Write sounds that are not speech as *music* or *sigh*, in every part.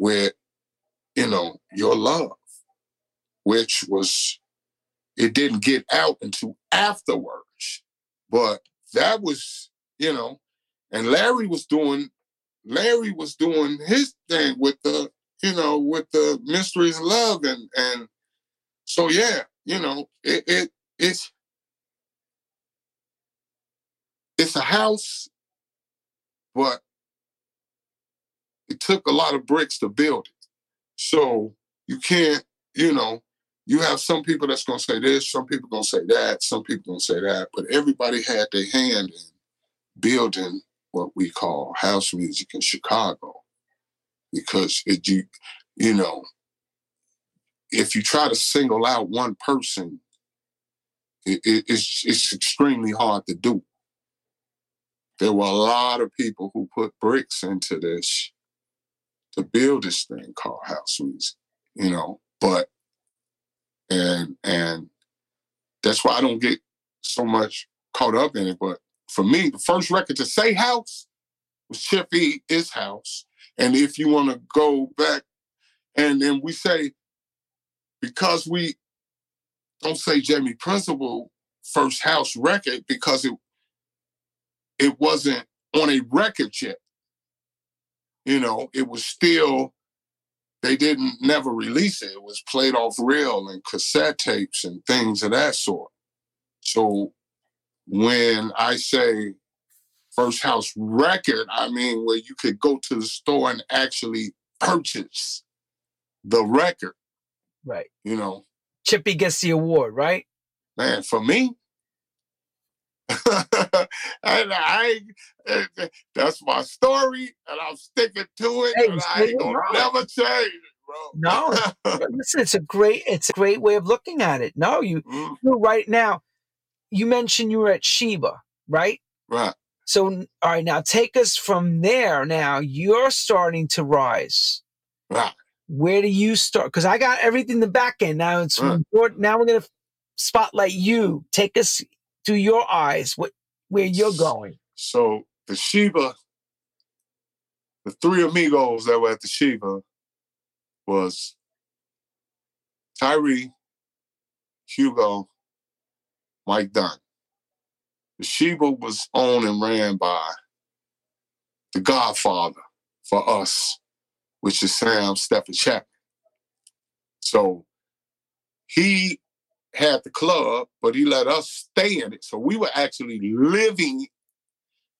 with, you know, your love, which was, it didn't get out until afterwards. But that was, you know, and Larry was doing, Larry was doing his thing with the, you know, with the mysteries of love and and so yeah, you know, it, it it's it's a house, but it took a lot of bricks to build it. So you can't, you know, you have some people that's gonna say this, some people gonna say that, some people gonna say that, but everybody had their hand in building what we call house music in Chicago. Because it you you know, if you try to single out one person, it, it, it's it's extremely hard to do. There were a lot of people who put bricks into this to build this thing called house music, you know. But and and that's why I don't get so much caught up in it. But for me, the first record to say house was Chippy is house. And if you want to go back and then we say because we don't say Jamie Principle first house record because it it wasn't on a record yet. You know, it was still they didn't never release it. It was played off reel and cassette tapes and things of that sort. So when I say first house record, I mean where you could go to the store and actually purchase the record. Right. You know, Chippy gets the award, right? man, for me, *laughs* and I, eh, eh, that's my story, and I'm sticking to it, Hey, and I ain't gonna wrong. never change it, bro. No, *laughs* listen, it's a great, it's a great way of looking at it. No, you, Mm, you right now, you mentioned you were at Sheba, right? right. So, all right, now take us from there. Now you're starting to rise. Right. Where do you start? Because I got everything in the back end. Now it's mm. Right. now we're gonna spotlight you. Take us through your eyes. What where you're going? So the Sheba, the three amigos that were at the Sheba was Tyree, Hugo, Mike Dunn. The Sheba was owned and ran by the Godfather for us, which is Sam Stephen Chapman. So he had the club, but he let us stay in it. So we were actually living.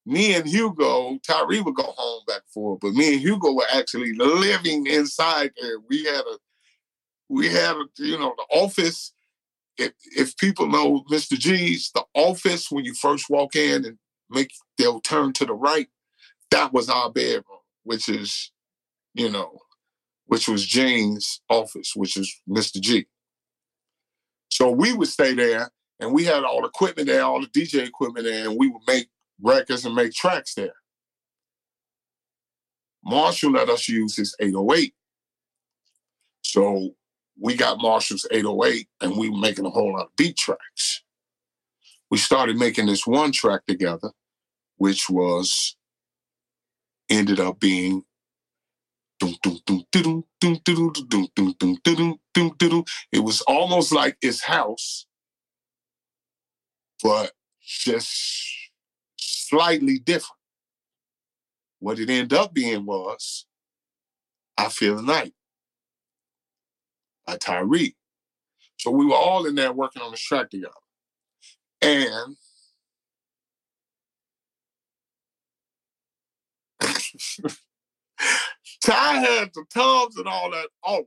Me and Hugo, Tyree would go home back and forth, but me and Hugo were actually living inside there. We had a, we had a, you know, the office. If if people know Mr. G's, the office when you first walk in and make they'll turn to the right, that was our bedroom, which is, you know, which was Jane's office, which is Mr. G. So we would stay there and we had all the equipment there, all the DJ equipment there, and we would make records and make tracks there. Marshall let us use his 808. So we got Marshall's 808 and we were making a whole lot of beat tracks. We started making this one track together, which was ended up being It was almost like his house, but just slightly different. What it ended up being was I Fear the Night by Tyree. So we were all in there working on this track together. And Ty had the toms and all that off.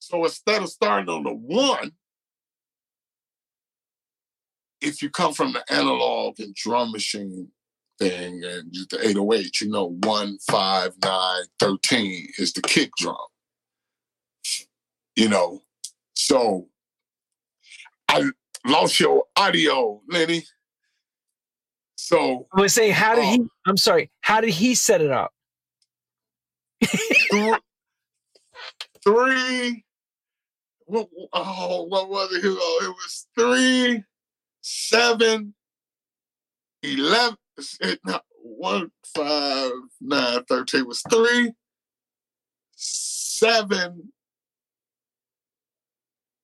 So instead of starting on the one, if you come from the analog and drum machine thing and the 808, you know, 1, 5, 9, 13 is the kick drum. You know, so I lost your audio, Lenny. So I was saying, how did Oh. he? I'm sorry. How did he set it up? Th- three. What, oh, what was it? Hugo? It was three, seven, eleven. It, no, one, five, nine, thirteen was three, seven.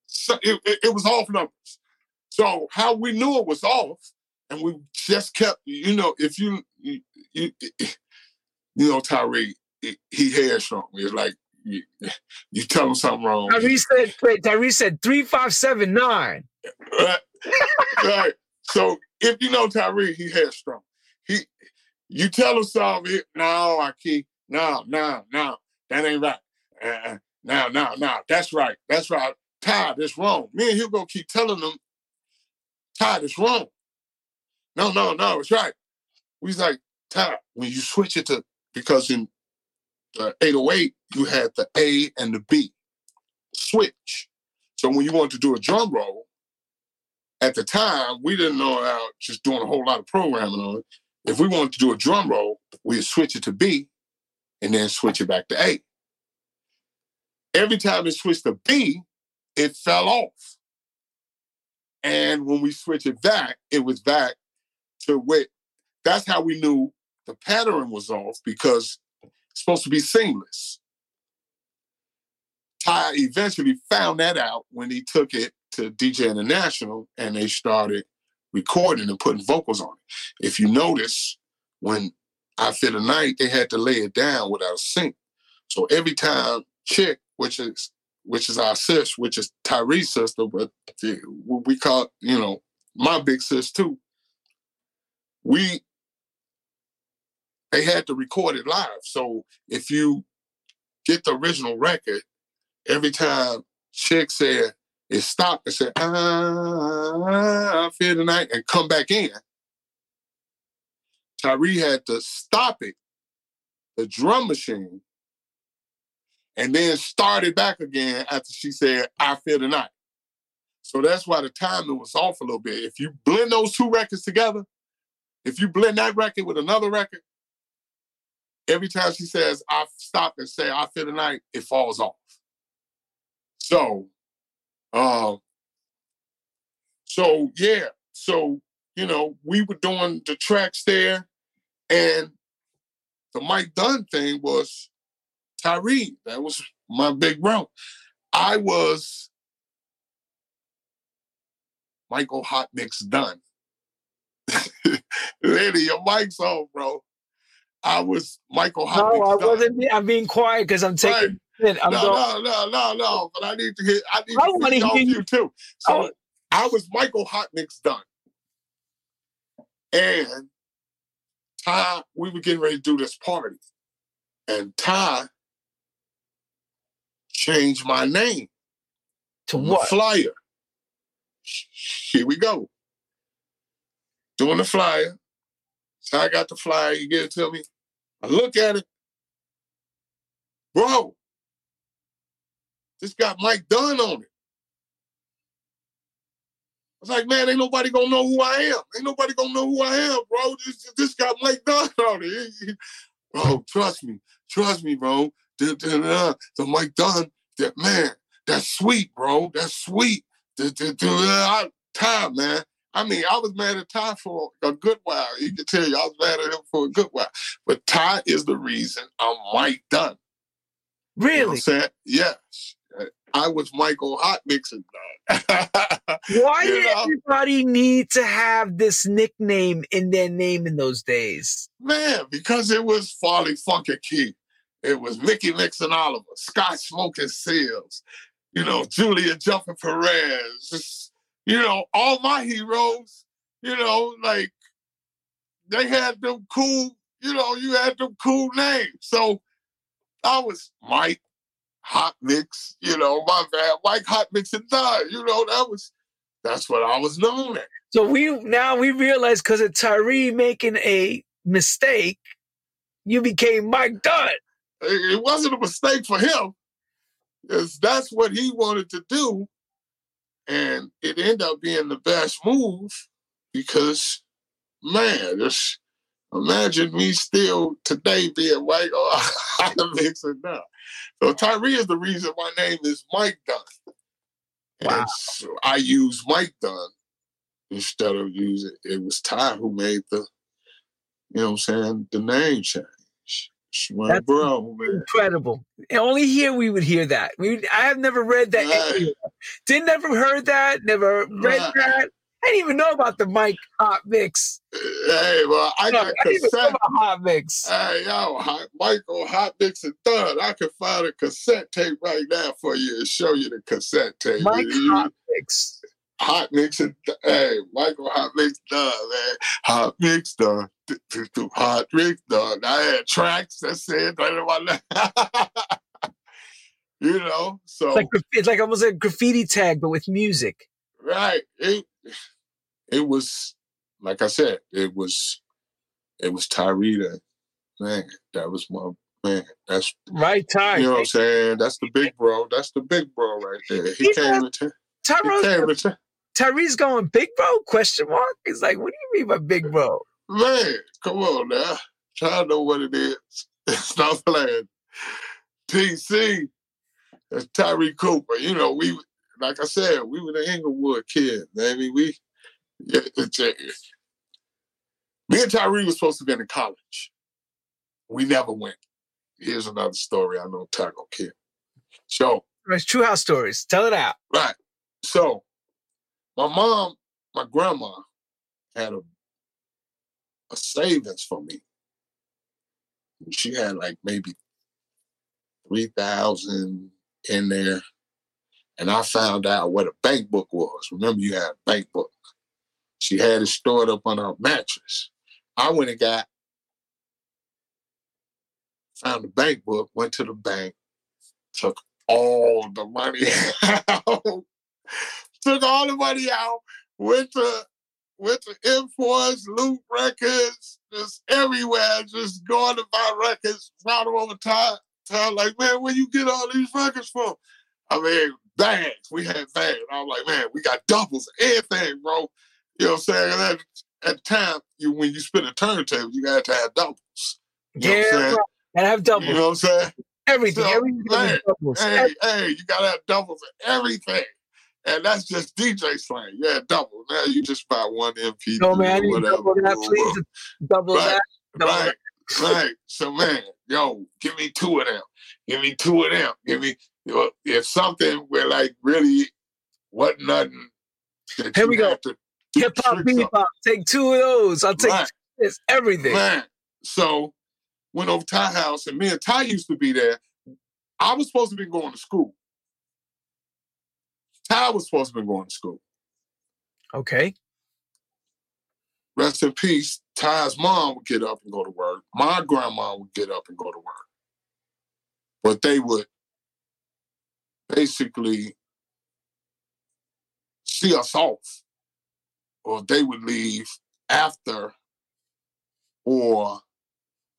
So it, it, it was off numbers. So how we knew it was off, and we just kept, you know, if you, you, you, you know, Tyree, he headstrong. It's like you, you tell him something wrong. Tyree said, wait, Tyree said three five seven nine. Right. *laughs* right. So if you know Tyree, he headstrong. He, you tell him something. No, I keep. No, no, no, that ain't right. Uh, no, no, no, that's right. That's right. Ty, that's wrong. Me and Hugo keep telling them, Ty, that's wrong. No, no, no, it's right. We was like, Ty, when you switch it to, because in uh, 808, you had the A and the B switch. So when you wanted to do a drum roll, at the time, we didn't know how just doing a whole lot of programming on it. If we wanted to do a drum roll, we'd switch it to B and then switch it back to A. Every time it switched to B, it fell off. And when we switched it back, it was back to where that's how we knew the pattern was off because supposed to be seamless. Ty eventually found that out when he took it to DJ International and they started recording and putting vocals on it. If you notice, when I Fear the Night, they had to lay it down without a sync. So every time Chick, which is which is our sis, which is Tyree's sister, but we call you know my big sis too. We they had to record it live. So if you get the original record, every time Chick said it stopped and said, ah, I feel tonight, and come back in. Tyree had to stop it, the drum machine, and then start it back again after she said, I feel tonight. So that's why the timing was off a little bit. If you blend those two records together, if you blend that record with another record, every time she says, I stop and say, I feel the night, it falls off. So, um, so yeah, so you know, we were doing the tracks there, and the Mike Dunn thing was Tyree. That was my big bro. I was Michael Hot Mix Dunn. *laughs* Lady, your mic's on, bro. I was Michael Hot No, I wasn't. I'm being quiet because I'm taking. Right. I'm no, going, no, no, no, no. But I need to hear. I need I to hear you. you too. So oh. I was Michael Hot Mix Dunn. And Ty, we were getting ready to do this party. And Ty changed my name to what? Flyer. Here we go. Doing the flyer. So I got the flyer, you get it to me. I look at it. Bro, this got Mike Dunn on it I was like, man, ain't nobody gonna know who I am. Ain't nobody gonna know who I am, bro. This, this got Mike Dunn *laughs* on it. Bro, trust me. Trust me, bro. The Mike Dunn, that man, that's sweet, bro. That's sweet. Time, man. I mean, I was mad at Ty for a good while. He can tell you I was mad at him for a good while. But Ty is the reason I'm Mike Dunn. Really? You know I'm saying? Yes. I was Michael Hot Mixon. *laughs* Why did know? everybody need to have this nickname in their name in those days? Man, because it was Farley Funky Key. It was Mickey Mixon Oliver, Scott Smoking Silz, you know, Julian Jumping Perez, you know, all my heroes, you know, like they had them cool, you know, you had them cool names. So I was Mike hot mix, you know, my bad, Mike hot mix and die. You know, that was that's what I was known as. So we now we realize because of Tyree making a mistake, you became Mike Dunn. It wasn't a mistake for him. Because that's what he wanted to do. And it ended up being the best move because, man, just imagine me still today being white or *laughs* hot mix or up. So Tyree is the reason my name is Mike Dunn. Wow. And so I use Mike Dunn instead of using it was Ty who made the, you know what I'm saying, the name change. That's bro, man. incredible. And only here we would hear that. We I have never read that. Right. Didn't never heard that. Never read right. that. I didn't even know about the Mike Hot Mix. Hey, well, I got I cassette. Hot Mix. Hey, yo, hot, Michael Hot Mix and Thud. I can find a cassette tape right now for you and show you the cassette tape. Mike Hot Mix. Hot Mix and hey, Michael Hot Mix Thud, man. Hot Mix Thud. Hot Mix Thud. I had tracks that said *laughs* you know, so it's like, it's like almost a graffiti tag, but with music. Right. It, it was like I said, it was it was Tyree man, that was my man. That's right Ty. You know what I'm saying? That's the big bro. That's the big bro right there. He, came into Tyree. Tyree's going big bro? Question mark. He's like, what do you mean by big bro? Man, come on now. Try to know what it is. *laughs* Stop playing. TC, that's Tyree Cooper. You know, we like I said, we were the Englewood kids, baby. We yeah, me and Tyree were supposed to be in college. We never went. Here's another story I know Taco Kid. So it's true house stories. Tell it out. Right. So my mom, my grandma had a a savings for me. She had like maybe three thousand in there. And I found out what a bank book was. Remember, you had a bank book. She had it stored up on her mattress. I went and got, found the bank book, went to the bank, took all the money *laughs* out, took all the money out, went to went to imports, loot records, just everywhere, just going to buy records, found them over time. Time like, man, where you get all these records from? I mean, bags. We had bags. I was like, man, we got doubles, everything, bro. You know what I'm saying? And at, at the time, you when you spin a turntable, you got to have doubles. You yeah, gotta have doubles. You know what I'm saying? Everything, so, everything. Man, doubles. Hey, hey, you gotta have doubles and everything. And that's just DJ slang. Yeah, double. Now you just buy one MP. No man, whatever. double that, please. Double right, that. Double right, that. right. So man, yo, give me two of them. Give me two of them. Give me you know, if something where like really what nothing. Here we go. Hip hop, bebop. Take two of those. I'll take right. this, everything. Man. So went over Ty house, and me and Ty used to be there. I was supposed to be going to school. Ty was supposed to be going to school. Okay. Rest in peace. Ty's mom would get up and go to work. My grandma would get up and go to work. But they would basically see us off, or they would leave after, or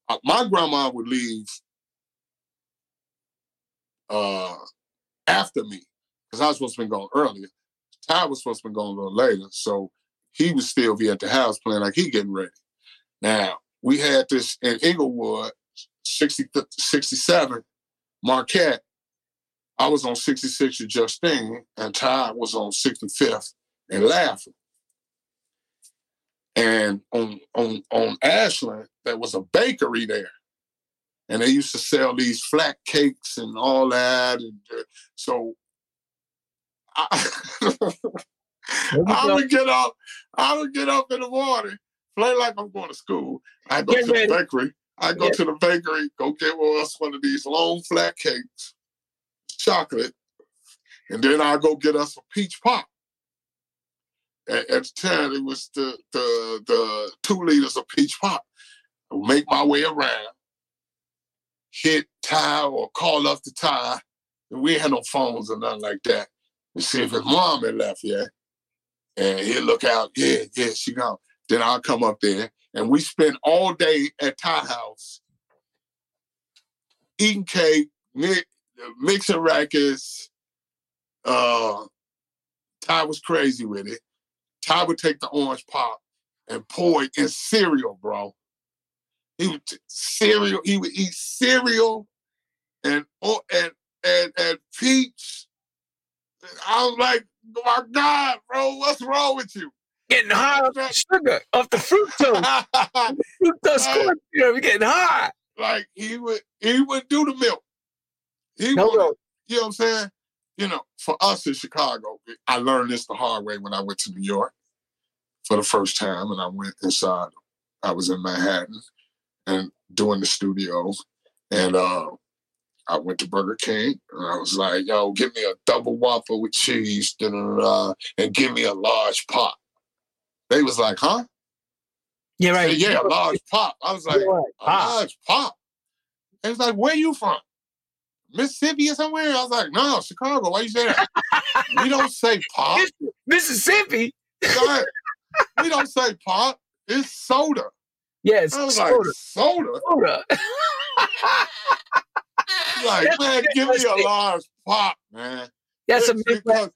uh, my grandma would leave uh, after me because I was supposed to be going earlier. Ty was supposed to be going a little later, so he was still be at the house playing like he getting ready. Now we had this in Englewood, 60, 67, Marquette I was on 66 with Justine, and Ty was on 65th and Laughing. And on on on Ashland, there was a bakery there, and they used to sell these flat cakes and all that. And uh, so I, *laughs* I would get up, I would get up in the morning, play like I'm going to school. I go get to ready. the bakery. I go to the bakery, go get us one of these long flat cakes chocolate, and then I'll go get us a peach pop. At, at the time, it was the, the the two liters of peach pop. I would make my way around, hit Ty or call up the. And we had no phones or nothing like that. See if his mom had left yet. And he'd look out, yeah, yeah, she gone. Then I'll come up there and we spend all day at Ty house eating cake, mixing records. Uh, Ty was crazy with it. Ty would take the orange pop and pour it in cereal, bro. He would t- cereal. He would eat cereal and and and and peach. I was like, my God, bro, what's wrong with you? Getting high off that sugar, off the fructose. *laughs* fructose corn syrup, getting high. like he would he would do the milk. He No milk. you know what I'm saying? You know, for us in Chicago, I learned this the hard way when I went to New York for the first time, and I went inside. I was in Manhattan and doing the studio, and uh, I went to Burger King, and I was like, "Yo, give me a double whopper with cheese, da, da, da, da, and give me a large pop." They was like, "Huh?" Yeah, right. said, yeah, a large pop. I was like, Yeah, right. a Pop. large pop. It was like, where you from? Mississippi or somewhere? I was like, no, Chicago. Why you say that? we don't say pop. Mississippi. son. we don't say pop. It's soda. Yes, I was soda. like, soda? soda. *laughs* *laughs* Like, man, give me a large pop, man. That's a It's because-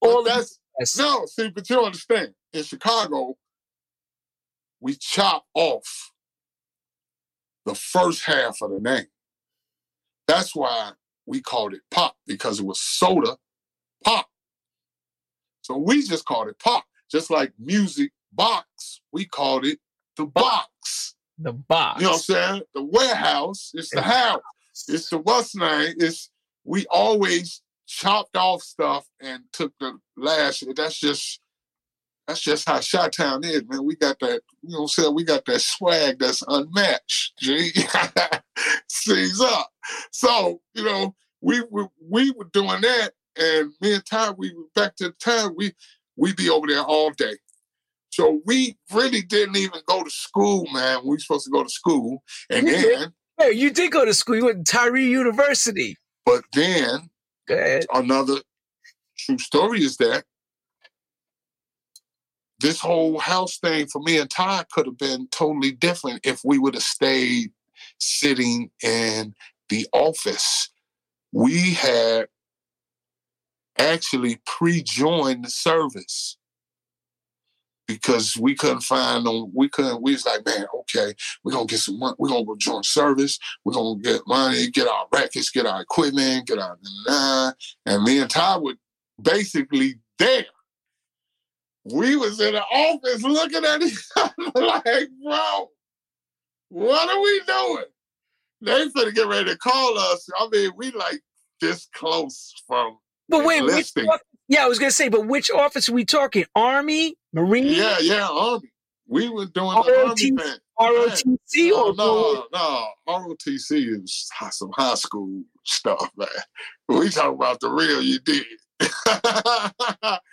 All that's Midwest. no, see, but you understand. In Chicago, we chop off the first half of the name. That's why we called it pop because it was soda pop. So we just called it pop, just like music box. We called it the box. the box. You know what I'm saying? The warehouse. is the house. It's the what's name. It's we always chopped off stuff and took the last. That's just that's just how Shot Town is, man. We got that, you know what I'm saying? We got that swag that's unmatched. *laughs* G. Seize up. So, you know, we were we were doing that, and me and Ty, we were back to the time we we be over there all day. So we really didn't even go to school, man. We supposed to go to school. And mm-hmm. then, Hey, you did go to school. You went to Tyree University. but then another true story is that this whole house thing for me and Ty could have been totally different if we would have stayed sitting in the office. We had actually pre-joined the service because we couldn't find them. We couldn't. We was like, man, okay, we're gonna get some money. We're gonna go join service. We're gonna get money, get our records, get our equipment, get our nah. And me and Ty were basically there. We was in the office looking at *laughs* each other like, bro, what are we doing? They finna get ready to call us. I mean, we like this close from But wait, which yeah, I was gonna say, but which office are we talking? Army, Marine, Yeah, yeah, Army. We were doing the Army ROTC thing. ROTC, oh, No, or no, no. ROTC is some high school stuff, man. We talking about the real you did.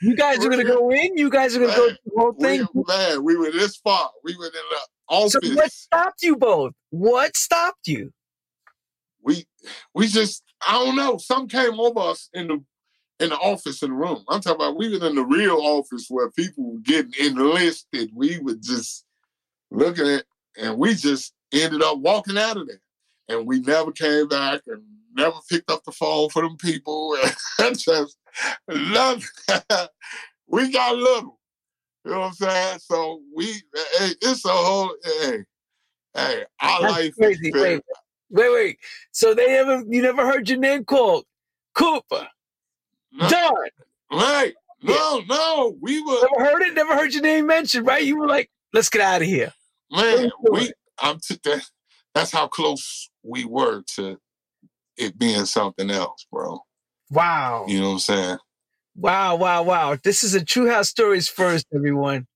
you guys are gonna go in? You guys are gonna go Man, through the whole we, thing? man, we were this far. We were in the office. So what stopped you both? What stopped you? we we just I don't know. Some came over us in the in the office in the room. I'm talking about we were in the real office where people were getting enlisted. We were just looking at and we just ended up walking out of there. And we never came back and never picked up the phone for them people. *laughs* And just nothing. *laughs* we got little. You know what I'm saying? So we hey, it's a whole hey, hey, our That's life crazy. Wait, wait, wait. So they never, you never heard your name called Cooper, No. Don. Right. No, no. We were Never heard it. Never heard your name mentioned. Right? You were like, let's get out of here. man, we. I'm t- that, that's how close we were to it being something else, bro. Wow. You know what I'm saying? Wow, wow, wow. This is a True House Stories first, everyone.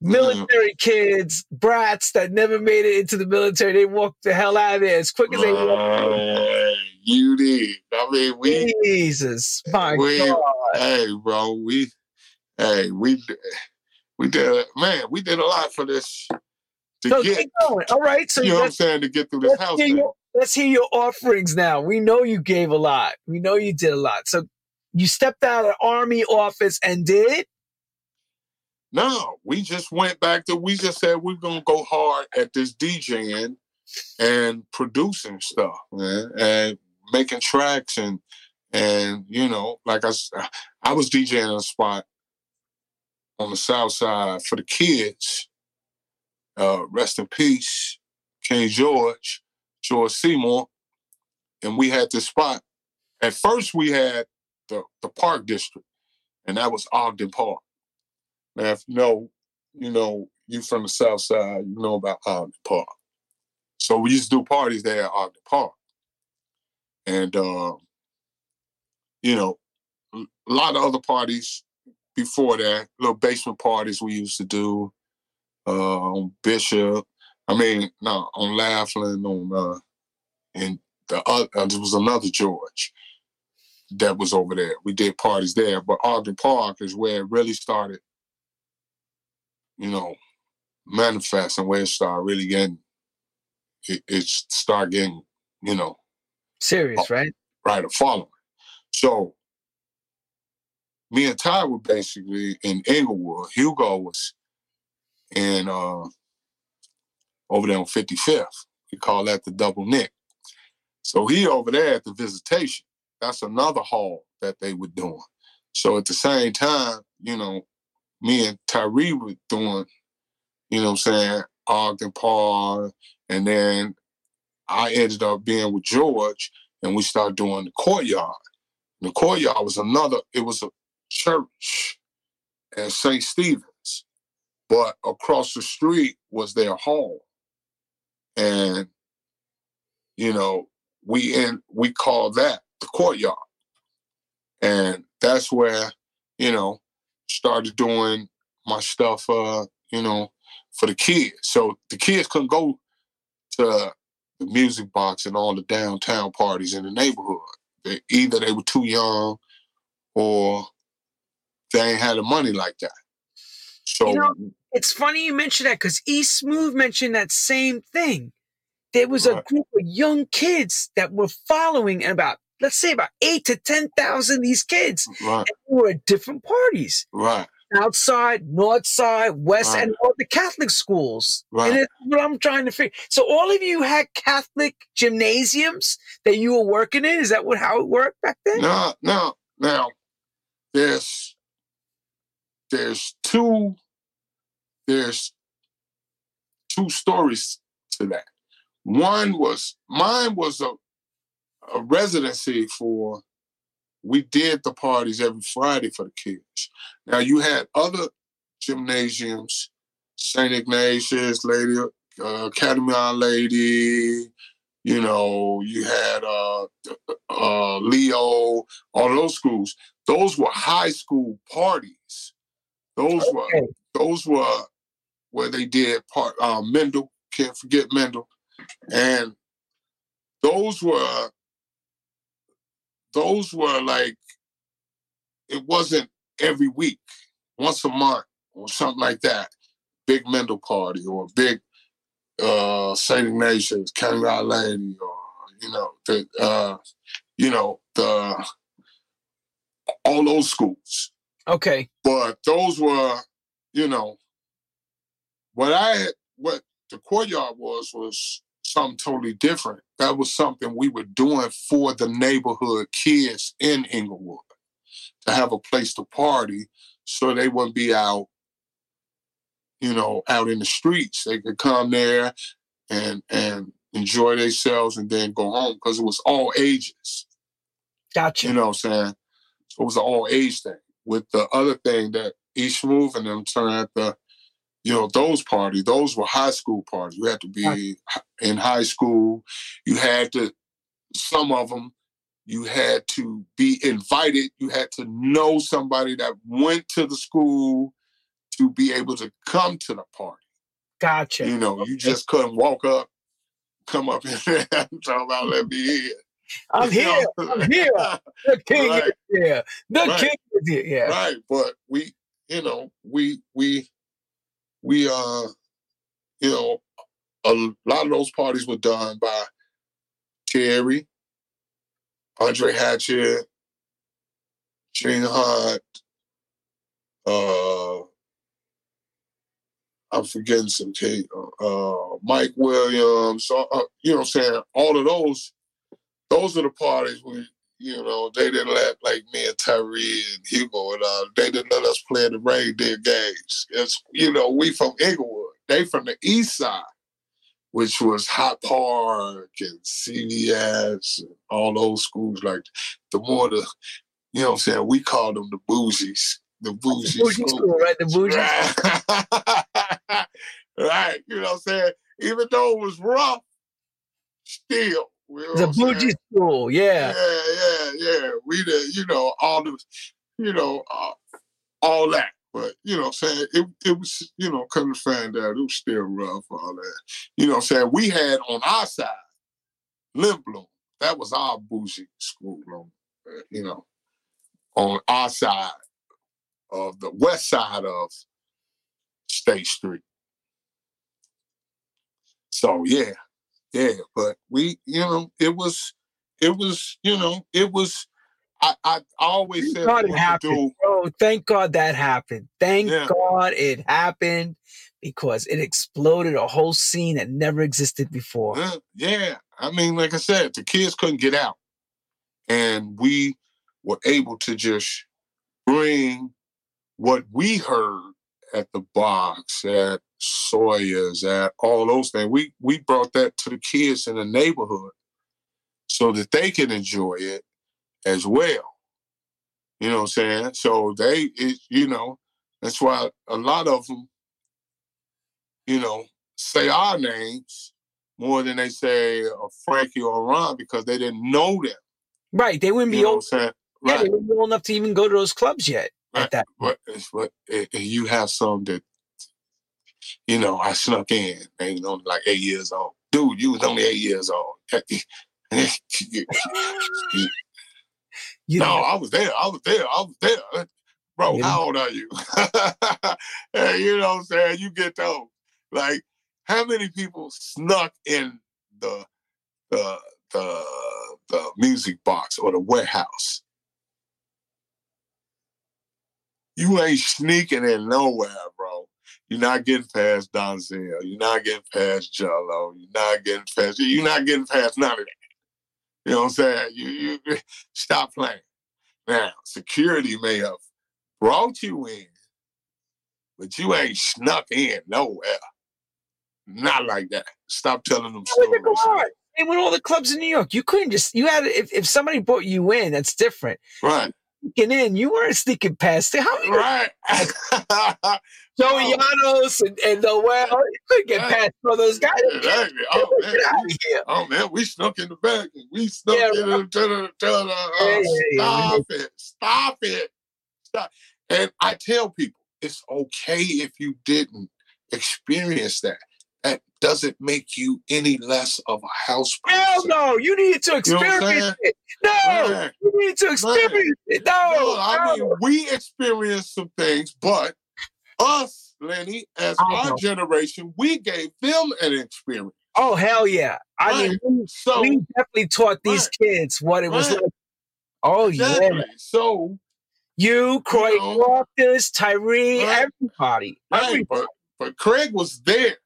Military kids, brats that never made it into the military, they walked the hell out of there as quick as they walked. You did. I mean, we Jesus, my we God. hey bro, we hey, we we did it, man, we did a lot for this to So get keep going. All right, so you know what I'm saying, to get through this house hear your, let's hear your offerings now. We know you gave a lot. We know you did a lot. So you stepped out of Army office and did? No, we just went back to we just said we're gonna go hard at this DJing and producing stuff, man, and making tracks and and you know, like I, I was DJing in a spot on the south side for the kids. Uh, rest in peace, King George, George Seymour, and we had this spot. At first, we had the the Park District, and that was Ogden Park. Now, if you know, you know, you from the South Side, you know about Ogden Park. So we used to do parties there at Ogden Park. And, uh, you know, a lot of other parties before that, little basement parties we used to do uh, on Bishop. I mean, no, on Laflin, on uh, and the other, uh, there was another George that was over there. We did parties there, but Ogden Park is where it really started. You know, manifesting where it started really getting. It, it started getting, you know, serious, right? Right, a following. So me and Ty were basically in Englewood. Hugo was in uh, over there on 55th. We call that the double nick. So he over there at the visitation. That's another hall that they were doing. So at the same time, you know, me and Tyree were doing, you know I'm saying, Ogden Park. And then I ended up being with George and we started doing the courtyard. the courtyard was another, it was a church at St. Stephen's, but across the street was their home. And, you know, we in we call that the courtyard. And that's where, you know, started doing my stuff uh, you know, for the kids. So the kids couldn't go to the music box and all the downtown parties in the neighborhood. They, either they were too young or they ain't had the money like that. So you know, it's funny you mentioned that because E Smooth mentioned that same thing. There was right. a group of young kids that were following about, let's say about eight to ten thousand these kids. Right. were at different parties. Right. Outside, north side, west, right. and all the Catholic schools. Right. And it's what I'm trying to figure. So all of you had Catholic gymnasiums that you were working in. Is that what how it worked back then? No, no. Now, there's there's two there's two stories to that. One was mine was a a residency for we did the parties every Friday for the kids. Now you had other gymnasiums, St. Ignatius, Lady uh, Academy Our Lady, you know, you had uh, uh, Leo, all those schools. Those were high school parties. Those okay. were those were where they did part uh, Mendel. Can't forget Mendel, and those were those were like it wasn't every week, once a month or something like that. Big Mendel party or big uh, Saint Ignatius, Our Lady, or you know the uh, you know the all those schools. Okay. But those were, you know, what I had, what the courtyard was, was something totally different. That was something we were doing for the neighborhood kids in Englewood to have a place to party so they wouldn't be out, you know, out in the streets. They could come there and and enjoy themselves and then go home because it was all ages. Gotcha. You know what I'm saying? So it was an all age thing with the other thing that E-Smoove and them turned at the, you know, those parties, those were high school parties. You had to be in high school. You had to, some of them, you had to be invited. You had to know somebody that went to the school to be able to come to the party. Gotcha. You know, you just couldn't walk up, come up *laughs* in there and talk about let me in. *laughs* I'm *laughs* here. I'm here. The king right. is here. The right. king is here. Yeah. Right. But we, you know, we we we uh you know, a lot of those parties were done by Terry, Andre Hatchett, Gene Hunt, uh I'm forgetting some uh, Mike Williams, uh, you know what I'm saying? All of those those are the parties we, you know, they didn't let like me and Tyree and Hugo and uh, they didn't let us play in the reindeer games. It's you know, we from Englewood. They from the east side, which was Hyde Park and CVS and all those schools like the more the you know what I'm saying, we call them the boozies. The bougie, the bougie school. right? The bougie right. *laughs* right. You know what I'm saying? Even though it was rough, still. Know The I'm saying? bougie school, yeah. yeah, yeah, yeah. We the, you know, all the, you know, uh, all that. But you know, I'm saying it, it was, you know, to find out, it was still rough. All that, you know, I'm saying we had on our side, Lindblom. That was our bougie school, you know, on our side of the west side of State Street. So yeah, yeah. But we, you know, it was, it was, you know, it was. I, I always Thank said God it happened. Bro, thank God that happened. Thank Yeah. God it happened because it exploded a whole scene that never existed before. Uh, yeah, I mean, like I said, the kids couldn't get out, and we were able to just bring what we heard at the box, at Sawyer's, at all those things. We we brought that to the kids in the neighborhood so that they can enjoy it as well. You know what I'm saying? So they, it, you know, that's why a lot of them, you know, say our names more than they say uh, Frankie or Ron because they didn't know them. Right. They wouldn't You be know old. saying? Yeah, Right. they wouldn't be old enough to even go to those clubs yet Right. at that. But what eh, eh, you have some that, you know, I snuck in. They was only like eight years old. Dude, you was only eight years old. *laughs* You no, know, I was there. I was there. I was there. Bro, Yeah. how old are you? *laughs* Hey, you know what I'm saying? You get those. Like, how many people snuck in the the the the music box or the warehouse? You ain't sneaking in nowhere, bro. You're not getting past Donzel. You're not getting past Jello. You're not getting past. You're not getting past none of that. You know what I'm saying? You, you *laughs* stop playing. Now, security may have brought you in, but you ain't snuck in nowhere. Not like that. Stop telling them stories. They went all the clubs in New York. You couldn't just you had if, if somebody brought you in, that's different. Right, Sneaking in, you weren't sneaking past it. How many right. *laughs* Joey Llanos and, and Noel? You couldn't get Right. past all those guys. Hey, oh, *laughs* man. Get out of here. Oh man, we snuck in the back. We snuck Yeah, in the, to the, to the uh, yeah. stop it, stop it, stop. And I tell people it's okay if you didn't experience that. That doesn't make you any less of a house person. Hell no, you need to You know experience it. No, Right. you need to experience it. No, No, I mean we experienced some things, but us, Lenny, as I our know. generation, we gave them an experience. oh hell yeah. I mean, we, So we definitely taught these kids what it was Right. like. Oh yeah. So you, Craig You know. Loftus, Tyree, Right. everybody. Right, everybody. but but Craig was there.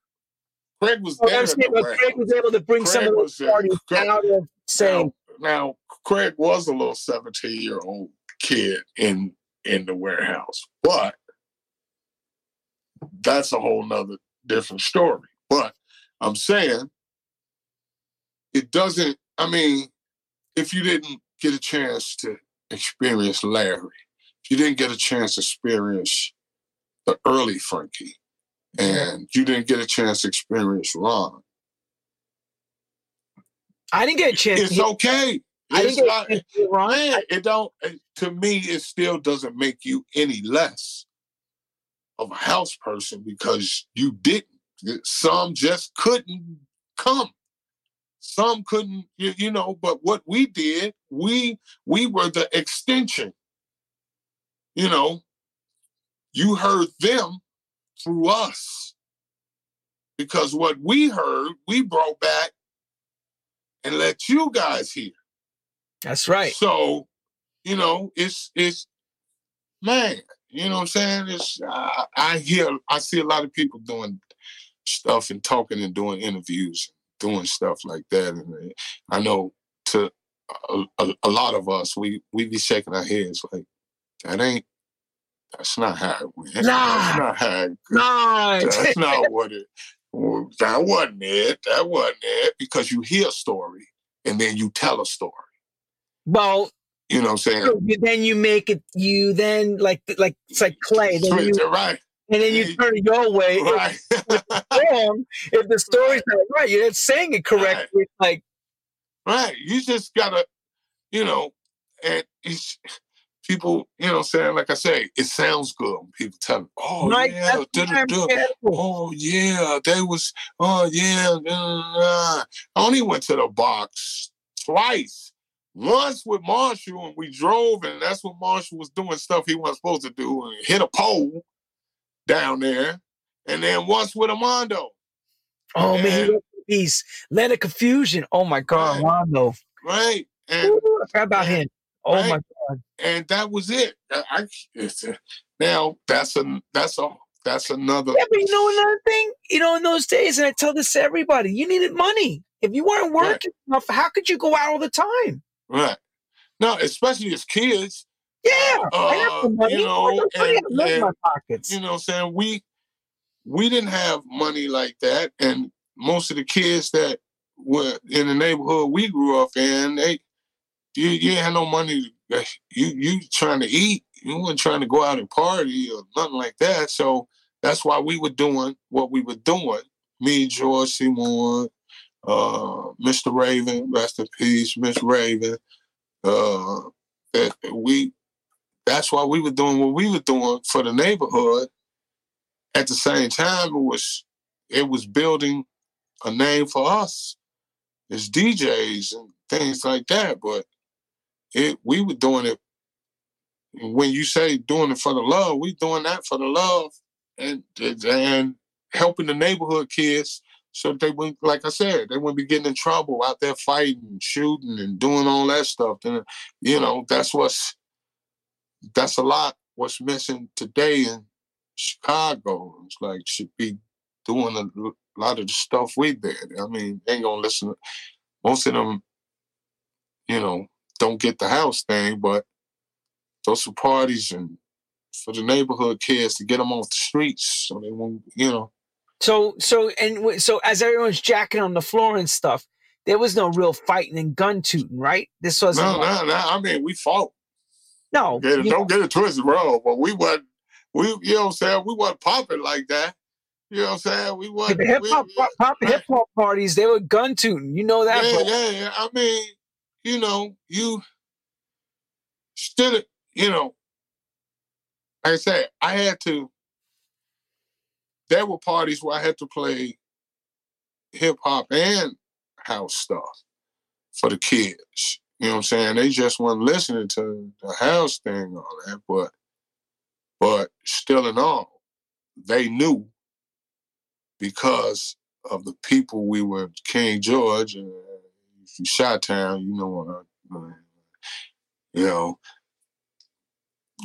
Craig was Oh, there. Saying, the. Craig was able to bring some of those parties Craig- out of saying, now, now, Craig was a little 17 year old kid in in the warehouse, but that's a whole nother different story. But I'm saying it doesn't. I mean, if you didn't get a chance to experience Larry, if you didn't get a chance to experience the early Frankie, and you didn't get a chance to experience Ron, I didn't get a chance it's okay. I It's didn't get not, chance to Ron. man, it don't. To me, it still doesn't make you any less of a house person because you didn't. Some just couldn't come. Some couldn't, you, you know. But what we did, we we were the extension. You know, you heard them through us because what we heard, we brought back and let you guys hear. That's right. So, you know, it's it's man, you know what I'm saying? It's I, I hear I see a lot of people doing stuff and talking and doing interviews, doing stuff like that, and uh, I know to a, a, a lot of us, we we be shaking our heads like that ain't that's not how it went. Nah. That's not how it No, that's not what it. That wasn't it. That wasn't it. Because you hear a story and then you tell a story. well, You know what I'm saying? then you make it. You then like like it's like clay. Then you, right, and then you turn it your way. right. If wrong, if the *laughs* story's not right, you're not saying it correctly. Like Right. You just gotta, you know, and it's people, you know, saying like I say, it sounds good when people tell me, "Oh Right, yeah, that's da, da, da. oh yeah, they was, oh yeah." da, da, da." I only went to the box twice. Once with Marshall, and we drove, and that's when Marshall was doing stuff he wasn't supposed to do, and hit a pole down there. And then once with Armando, Oh man, Yeah. he rest in peace. Land of confusion. Oh my God, Right. Rondo. right? And Ooh, I forgot about him. Oh Right. my God. and that was it. I, I uh, *laughs* now that's a that's a that's another Yeah, but you know another thing? You know, in those days, and I tell this to everybody, you needed money. If you weren't Right. working enough, how could you go out all the time? right. No, especially as kids, Yeah, I have Uh, the money. you know, I got money, I and- have money in and, my pockets. you know, what I'm saying we we didn't have money like that, and most of the kids that were in the neighborhood we grew up in, they you you had no money. You you trying to eat, you weren't trying to go out and party or nothing like that. So that's why we were doing what we were doing. Me, George Seymour, uh, Mr. Raven, rest in peace, Miss Raven. Uh, that we that's why we were doing what we were doing for the neighborhood. At the same time, it was it was building a name for us as DJs and things like that. But it we were doing it when you say doing it for the love, we doing that for the love and and helping the neighborhood kids so they wouldn't, like I said, they wouldn't be getting in trouble out there fighting, shooting, and doing all that stuff. And you know that's what's that's a lot what's missing today in Chicago. It's like should be doing a lot of the stuff we did. I mean, they ain't gonna listen. Most of them, you know, don't get the house thing, but those are parties and for the neighborhood kids to get them off the streets so they won't, you know. So, so, and w- so as everyone's jacking on the floor and stuff, there was no real fighting and gun tooting, right? This wasn't. No, like- no, no. I mean, we fought. no, Get it, don't get it twisted, bro. But we wasn't, we, you know what I'm saying? We wasn't popping like that. You know what I'm saying? We wasn't. the hip hop, hip hop parties, they were gun tooting. You know that, yeah, bro. yeah, yeah. I mean, you know, you still, you know, like I said, I had to. There were parties where I had to play hip hop and house stuff for the kids. You know what I'm saying? They just weren't listening to the house thing all that, but but still in all, they knew because of the people we were King George and Shot Town, you know, uh, you know,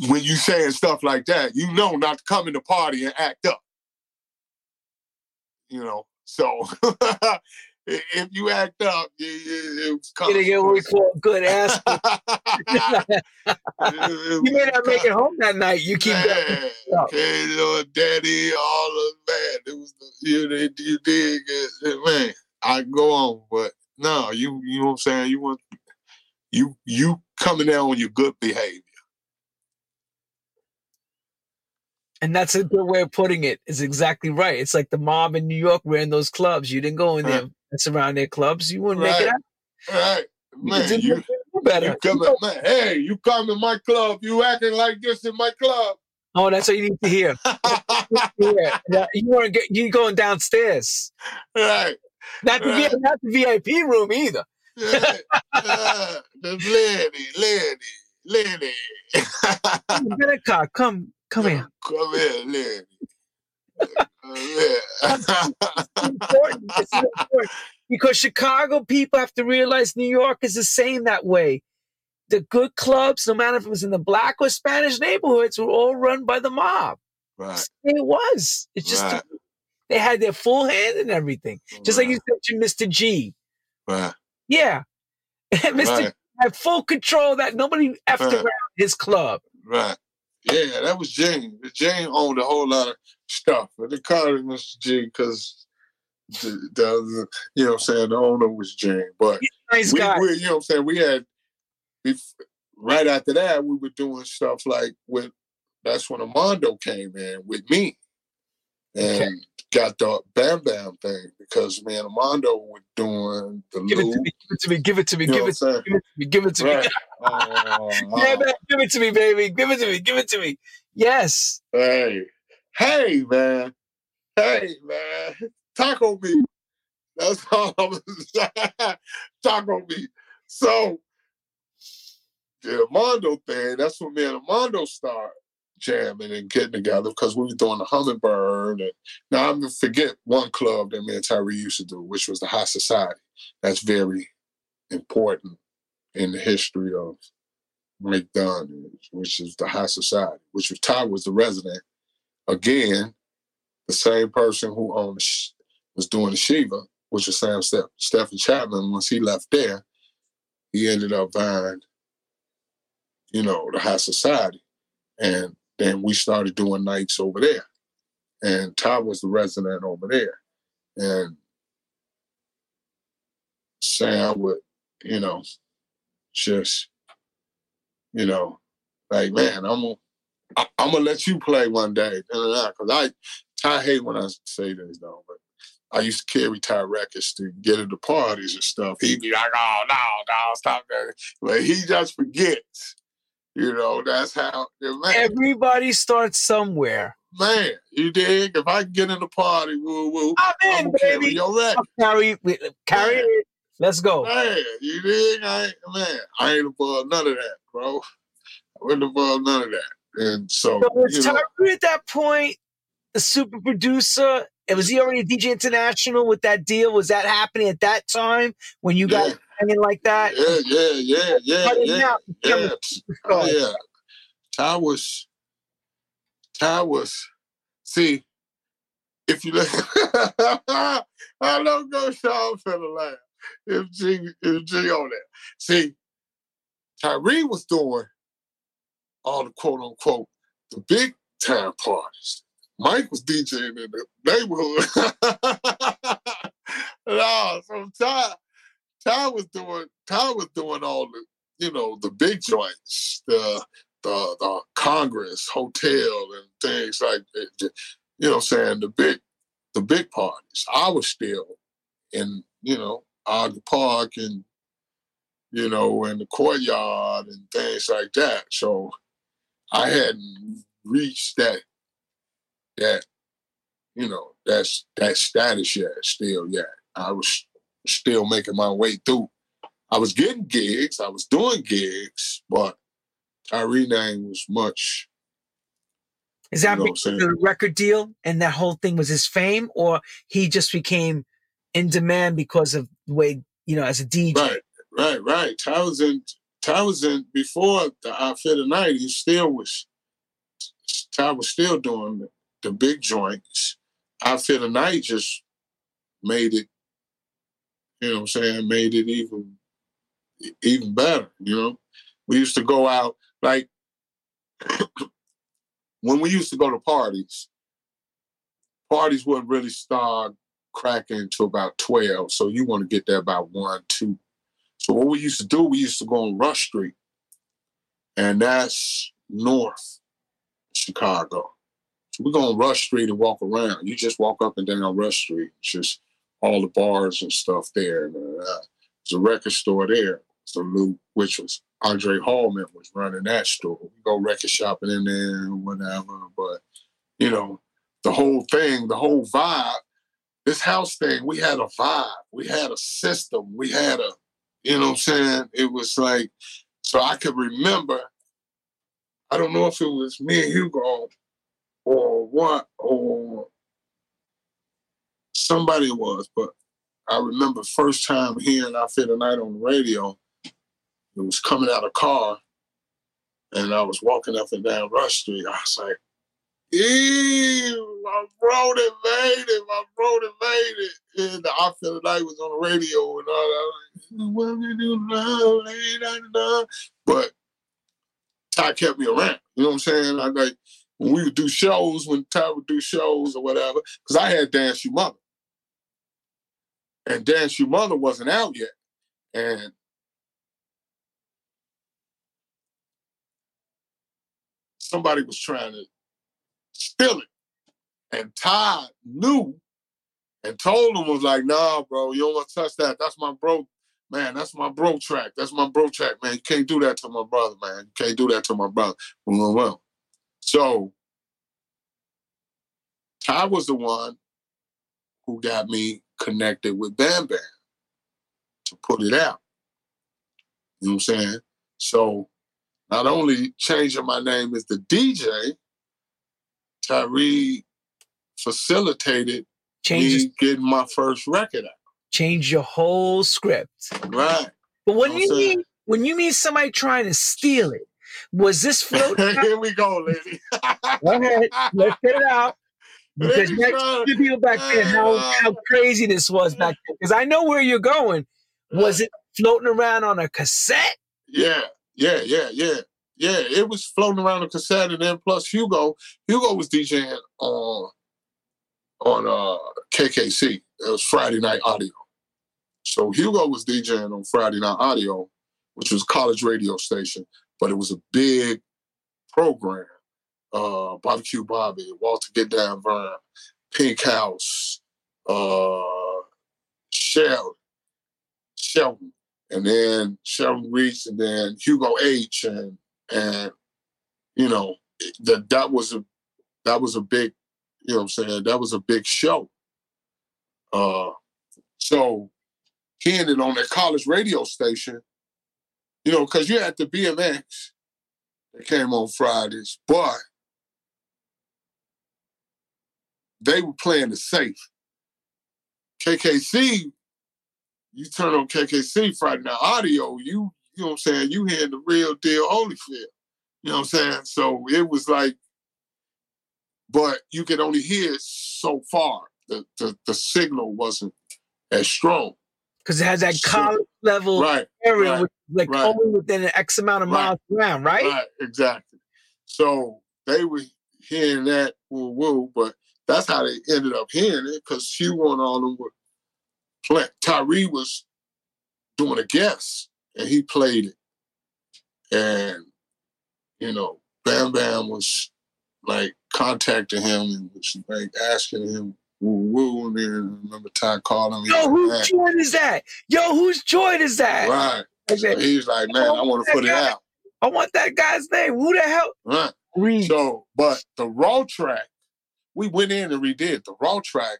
when you saying stuff like that, you know not to come in the party and act up. You know, so *laughs* if you act up, you, you, it's You're gonna get what we call a good ass. *laughs* you may not make it home that night. You keep man, up. okay, little daddy, all of that. It was the, you, did- you dig it, man. I go on, but no, you you know what I'm saying. You want you you coming there on your good behavior. And that's a good way of putting it. Is exactly right. It's like the mob in New York ran those clubs. You didn't go in there. That's around their clubs. You wouldn't make it out. Right, man. do You, better. you come in, man. Hey, you come in my club. You acting like this in my club. Oh, that's what you need to hear. *laughs* Yeah, you weren't get, you going downstairs. right. Not the Right. VIP, not the VIP room either. Yeah. Uh, the lady, lady, lady. Get a car. Come, come here. *laughs* Come here, lady. Come here. It's important. This important because Chicago people have to realize New York is the same that way. The good clubs, no matter if it was in the black or Spanish neighborhoods, were all run by the mob. right. It was. It's just Right. They had their full hand in everything. Just like you said to Mr. G. Right. Yeah, *laughs* Mr. Right. G had full control that nobody effed Right. around his club. Right. Yeah, that was Jane. Jane owned a whole lot of stuff, but they called him Mr. G because the, the, you know what I'm saying the owner was Jane. But Nice we, we, you know what I'm saying, we had right after that we were doing stuff like with that's when Armando came in with me. And Okay. Got the Bam Bam thing because man, Armando was doing the Give it to me. Give it to me. Give it to me. Give it to me. Give it to me. Give it to me. Oh, Yeah, man. Give it to me, baby. Give it to me. Give it to me. Yes. Hey, hey, man. Hey, man. Taco meat. That's *laughs* all I'm saying. Taco meat. So, the Armando thing, that's when me and Armando start jamming and getting together because we were doing the Hummingbird. And now I'm to forget one club that me and Tyree used to do, which was the High Society. That's very important in the history of Dunn, which is the High Society, which was Ty was the resident. Again, the same person who owned was doing the Shiva, which was Sam Ste- Stephen Chapman. Once he left there, he ended up buying, you know, the High Society. And then we started doing nights over there. And Ty was the resident over there. And Sam would, you know, just, you know, like, man, I'm gonna, I'm gonna let you play one day, because I, Ty hate when I say this though, but I used to carry Ty records to get into parties and stuff. He'd be like, "Oh no, no, stop that!" But he just forgets. You know, that's how man, Everybody starts somewhere. man. You dig? If I get in the party, woo woo, I'm I'm in, gonna carry your. Carry, carry it. Let's go. Man, you dig? I ain't, man, I ain't above none of that, bro. I ain't above none of that. And so, So was Tyree at that point the super producer? And was he already DJ International with that deal? Was that happening at that time when you yeah, hanging like that? yeah, yeah, yeah, yeah, yeah, yeah. Oh yeah. Ty was Ty was see if you look *laughs* I don't go Sean finna laugh. If G if G on that. See, Tyree was doing all the quote unquote the big time parties. Mike was DJing in the neighborhood. *laughs* no, so Ty was doing Ty was doing all the you know the big joints, the the the Congress Hotel and things like. You know, I'm saying the big the big parties. I was still in you know Ogden Park and you know in the courtyard and things like that. So I hadn't reached that that you know that's that status yet. Still yet. I was still making my way through. I was getting gigs. I was doing gigs, but Tyree name was much. Is that You know because of the record deal and that whole thing was his fame, or he just became in demand because of the way you know as a DJ? Right, right, right. Ty was in. Ty was in before the I Fear the Night. He still was. Ty was still doing the, the big joints. I Fear the Night just made it. You know what I'm saying? Made it even even better. You know, we used to go out like *coughs* when we used to go to parties. Parties wouldn't really start cracking until about twelve. So you want to get there about one, two. So what we used to do, we used to go on Rush Street, and that's north Chicago. So we go on Rush Street and walk around. You just walk up and down Rush Street. Just all the bars and stuff there. And, uh, there's a record store there. So Lou, which was Andre Hallman was running that store. We go record shopping in there whatever. But you know, the whole thing, the whole vibe, this house thing, we had a vibe. We had a system. We had a, you know what I'm saying? It was like, so I could remember, I don't know if it was me and Hugo or what, or somebody was, but I remember first time hearing I Fear the Night on the radio, it was coming out of car, and I was walking up and down Rush Street. I was like, Ew, my bro that made it, my bro that made it. And the I Fear the Night was on the radio and all that. What we now. But Ty kept me around. You know what I'm saying? I like when we would do shows, when Ty would do shows or whatever, because I had Dance You Mother. And You Mother wasn't out yet. And somebody was trying to steal it. And Ty knew and told him was like, nah, bro, you don't want to touch that. That's my bro, man. That's my bro track. That's my bro track, man. You can't do that to my brother, man. You can't do that to my brother. Well. So Ty was the one who got me connected with Bam Bam to put it out. You know what I'm saying? So not only changing my name as the DJ, Tyree facilitated Changes, me getting my first record out. change your whole script. Right. But when know you what I'm mean when you mean somebody trying to steal it, was this float? *laughs* Here we go, lady. Go ahead, let's get it out. Because had to people back then how, how crazy this was back then. Because I know where you're going. Was it floating around on a cassette? Yeah, yeah, yeah, yeah. Yeah, it was floating around the cassette, and then plus Hugo, Hugo was DJing on on uh KKC. It was Friday Night Audio. So Hugo was DJing on Friday Night Audio, which was a college radio station, but it was a big program. Uh Barbecue Bobby, Walter Get Down Vern, Pink House, uh Sheldon, Shelton, and then Sheldon Reese, and then Hugo H, and and you know that that was a that was a big, you know what I'm saying, that was a big show. Uh so hearing it on that college radio station, you know, because you had the BMX that came on Fridays, but they were playing it safe. KKC, you turn on KKC Friday Night Audio, you you know what I'm saying, you hearing the real deal Holyfield. You know what I'm saying? So it was like, but you could only hear it so far. The the, the signal wasn't as strong. Because it has that college level Right, area, right, which is like right. only within an X amount of miles around, right? right, exactly. So they were hearing that woo woo, but that's how they ended up hearing it because Hugh and all them were playing. Tyree was doing a guest and he played it. And, you know, Bam Bam was like contacting him and was like asking him woo woo. And then I remember Ty calling me. Yo, whose joint is that? Yo, whose joint is that? Right. I So said, he was like, man, I want to put it out. I want that guy's name. Who the hell? Right. Reed. So, but the raw track, we went in and redid the raw track.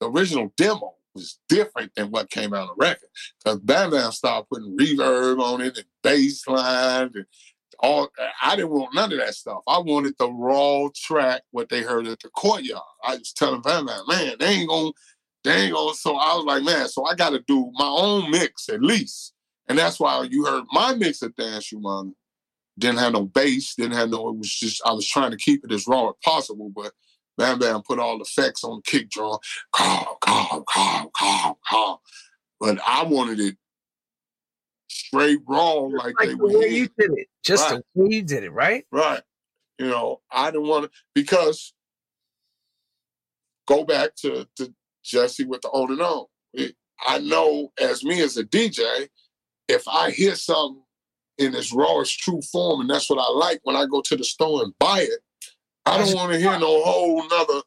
The original demo was different than what came out on the record because Bam started putting reverb on it and bass lines and all. I didn't want none of that stuff. I wanted the raw track, what they heard at the courtyard. I was telling Bam, man, they ain't gonna, they ain't gonna. So I was like, man, so I got to do my own mix at least, and that's why you heard my mix at Dance Humana didn't have no bass, didn't have no, it was just, I was trying to keep it as raw as possible, but Bam Bam put all the effects on the kick drum, calm, calm, calm, calm, calm. But I wanted it straight raw like, like they the way you did it. Just Right. the way you did it, right? Right. You know, I didn't want to, because go back to, to Jesse with the on and on. It- I know as me as a DJ, if I hear something in its rawest true form, and that's what I like when I go to the store and buy it, I don't want to hear no whole nother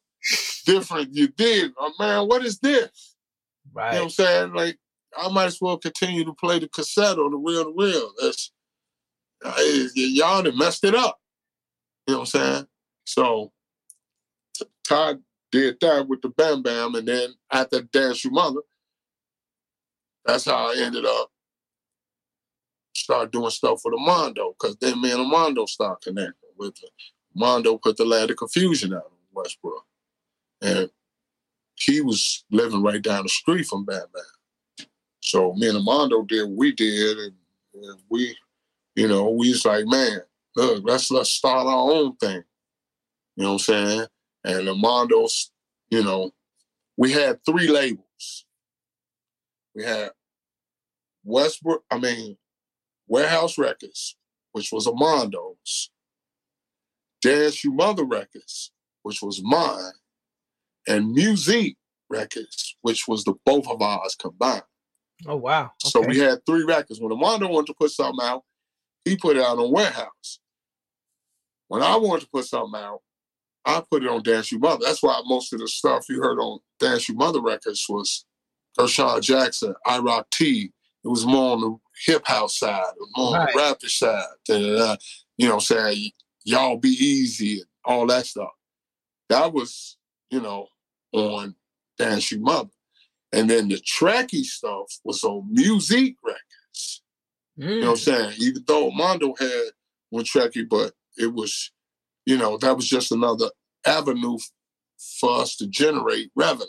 different you did. Oh, man, what is this? You know what I'm saying? Like, I might as well continue to play the cassette or the real to real. That's uh, y- y'all done messed it up. You know what I'm saying? So Todd did that with the Bam Bam, and then after Dance Your Mother, that's how I ended up start doing stuff with Armando, because then me and Armando started connecting with Armando put the Land of Confusion out in Westbrook. And he was living right down the street from Bam. So me and Armando did what we did, and, and we, you know, we was like, man, look, let's let's start our own thing. You know what I'm saying? And Armando's, you know, we had three labels. We had Westbrook, I mean, Warehouse Records, which was Armando's. Dance You Mother Records, which was mine, and Muzique Records, which was the both of ours combined. Oh wow. So we had three records. When Armando wanted to put something out, he put it out on Warehouse. When I wanted to put something out, I put it on Dance You Mother. That's why most of the stuff you heard on Dance You Mother records was Gershon Jackson, I Rock T. It was more on the hip house side, more right. on the rapper side. Uh, you know, what I'm saying y'all be easy and all that stuff. That was, you know, on Dance Mother. And then the tracky stuff was on Muzique Records. Mm. You know what I'm mm. saying? Even though Mondo had one tracky, but it was, you know, that was just another avenue for us to generate revenue.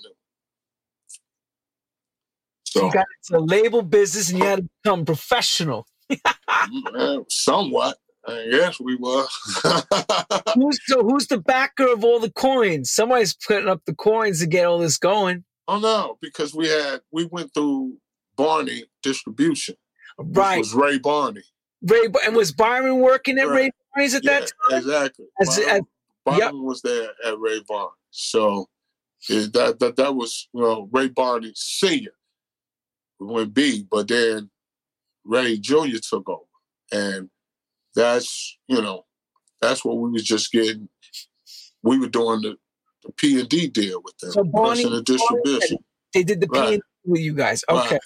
So you got into label business and you had to become professional. *laughs* somewhat. I guess we were. *laughs* who's, so who's the backer of all the coins? Somebody's putting up the coins to get all this going. Oh no, because we had we went through Barney distribution. Right. was Ray Barney. Ray and was Byron working at right. Ray Barney's at yeah, that time? Exactly. As, Byron, as, Byron yep. was there at Ray Barney. So that that that was well Ray Barney senior. We went B, but then Ray Jr. took over. And that's, you know, that's what we was just getting. We were doing the, the P and D deal with them. So Barney, the distribution. They did the P and D with you guys. Okay.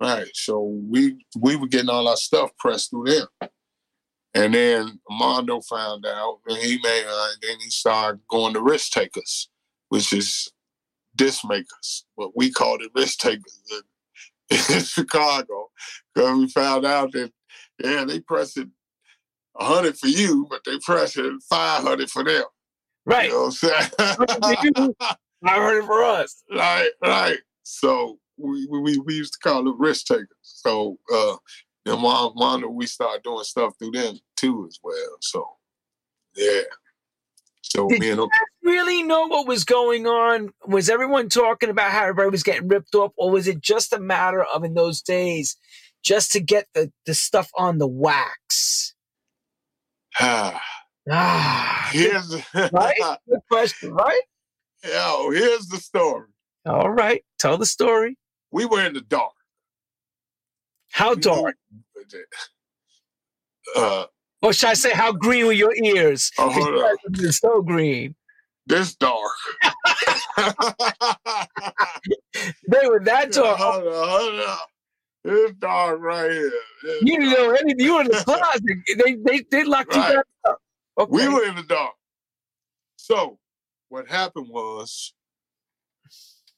Right. right. So we we were getting all our stuff pressed through them. And then Mondo found out, and he made, uh, and then he started going to risk takers, which is disc makers. But we called it risk takers in *laughs* Chicago, because we found out that yeah, they pressed it hundred for you, but they pressed it five hundred for them. Right. You know what I'm saying? Five hundred for us. *laughs* Right, right. So we, we we used to call them risk takers. So uh and Mondo, we started doing stuff through them too as well. So yeah. So Did me and you really know what was going on? Was everyone talking about how everybody was getting ripped off, or was it just a matter of in those days just to get the, the stuff on the wax? Ah, here's right? *laughs* Good question, right? Yo, here's the story. All right, tell the story. We were in the dark. How dark? *laughs* Uh, or should I say, how green were your ears? Oh, hold on. So green. This dark. *laughs* they were that dark. Hold on, hold on. This dark right here. This you dark. know anything. You were in the *laughs* closet. they they they locked right. you up. Okay. We were in the dark. So what happened was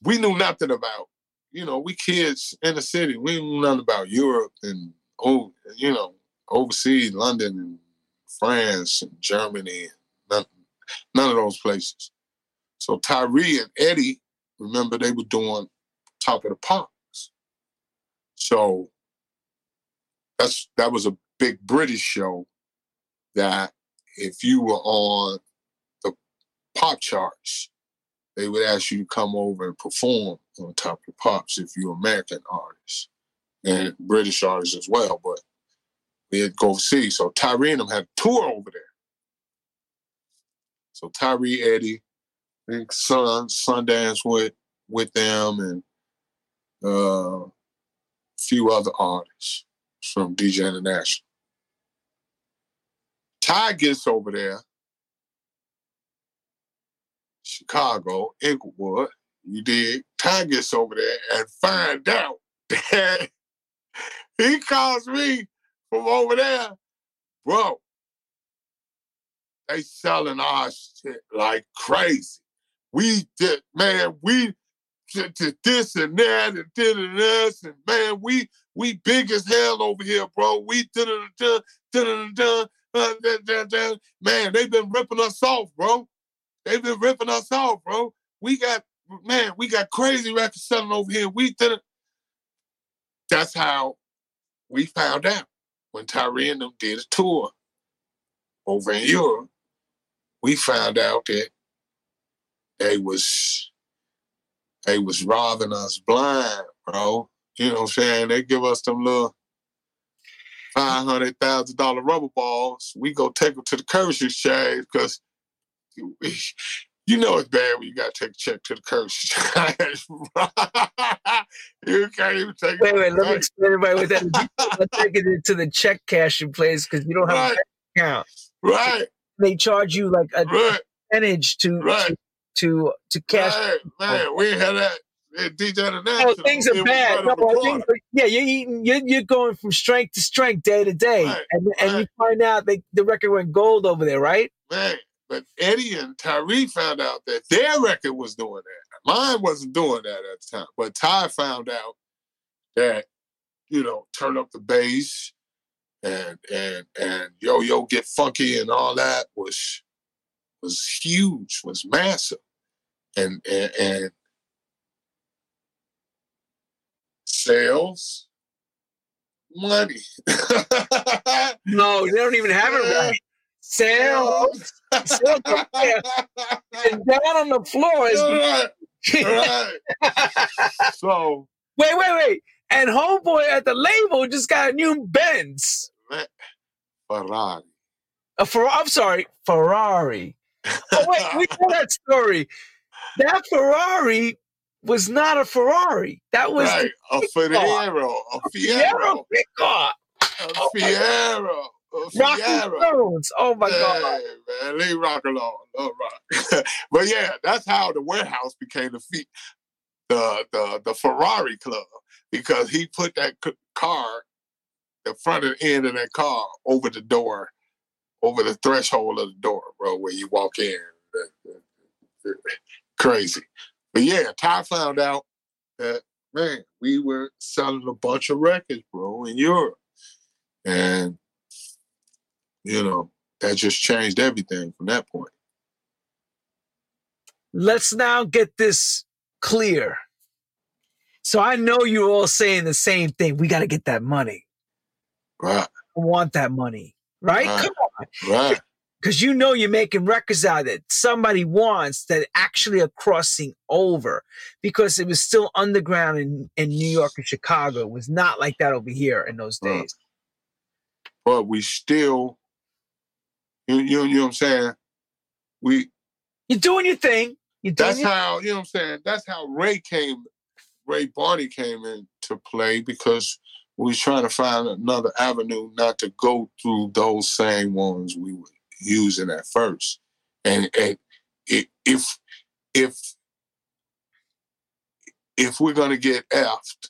we knew nothing about, you know, we kids in the city, we knew nothing about Europe and oh, you know, overseas, London and France and Germany, none, none of those places. So Tyree and Eddie, remember they were doing Top of the Pops. So that's that was a big British show that if you were on the pop charts, they would ask you to come over and perform on Top of the Pops if you're American artists and British artists as well. But we'd go see. So Tyree and them had a tour over there. So Tyree, Eddie, and Sun, Sundance went with them and uh, few other artists from DJ International. Ty gets over there, Chicago, Englewood, you did. Ty gets over there and find out that *laughs* he calls me from over there, bro. They selling our shit like crazy. We did, man, we did this and that and did and this and man, we we big as hell over here, bro. We man. They've been ripping us off, bro. They've been ripping us off, bro. We got man, we got crazy records selling over here. We did it. That's how we found out when Tyree and them did a tour over in Europe, we found out that they was they was robbing us blind, bro. You know what I'm saying? They give us them little five hundred thousand dollar rubber balls. We go take them to the currency exchange because *laughs* you know it's bad when you got to take a check to the currency *laughs* exchange. you can't even take wait, it. Wait, wait, let me explain everybody what that is. *laughs* Taking it to the check cashing place because you don't have right. a account. Right. They charge you like a right. percentage to Right. to to, to cash. Man, man, we had that at DJ Oh, things are bad. right No, on the I corner. think, yeah, you're, eating, you're you're going from strength to strength, day to day, Right, and and you find out that the record went gold over there, right? Man, but Eddie and Tyree found out that their record was doing that. Mine wasn't doing that at the time, but Ty found out that you know turn up the bass and and and yo yo get funky and all that was was huge, was massive, and and, and sales money. *laughs* No, they don't even have it right. Sales, sales and down on the floor is. right, right. *laughs* So wait, wait, wait! And homeboy at the label just got a new Benz, Ferrari. a Fer- I'm sorry, Ferrari. Oh wait, we know that story. That Ferrari was not a Ferrari. That was right, a car. Fiero, a the Fiero Fiero, a Oh my Fiero, a Rocky Fiero. Stones. Oh my god. Hey, man, leave rock alone. Love rock. *laughs* but yeah, that's how the warehouse became the feet, the the the Ferrari club because he put that car, the front and end of that car over the door, over the threshold of the door, bro, where you walk in. Crazy. But yeah, Ty found out that man, we were selling a bunch of records, bro, in Europe. And you know, that just changed everything from that point. Let's now get this clear. So I know you're all saying the same thing. We got to get that money. Right, I want that money. Right? Right. Come on. right, Because you know you're making records out that somebody wants that actually are crossing over. Because it was still underground in, in New York and Chicago. It was not like that over here in those Right. days. but we still, you, you, you know what I'm saying? We You're doing your thing. You're doing that's how you know what I'm saying. That's how Ray came, Ray Barney came into play because we was trying to find another avenue not to go through those same ones we were using at first, and and if if if we're gonna get effed,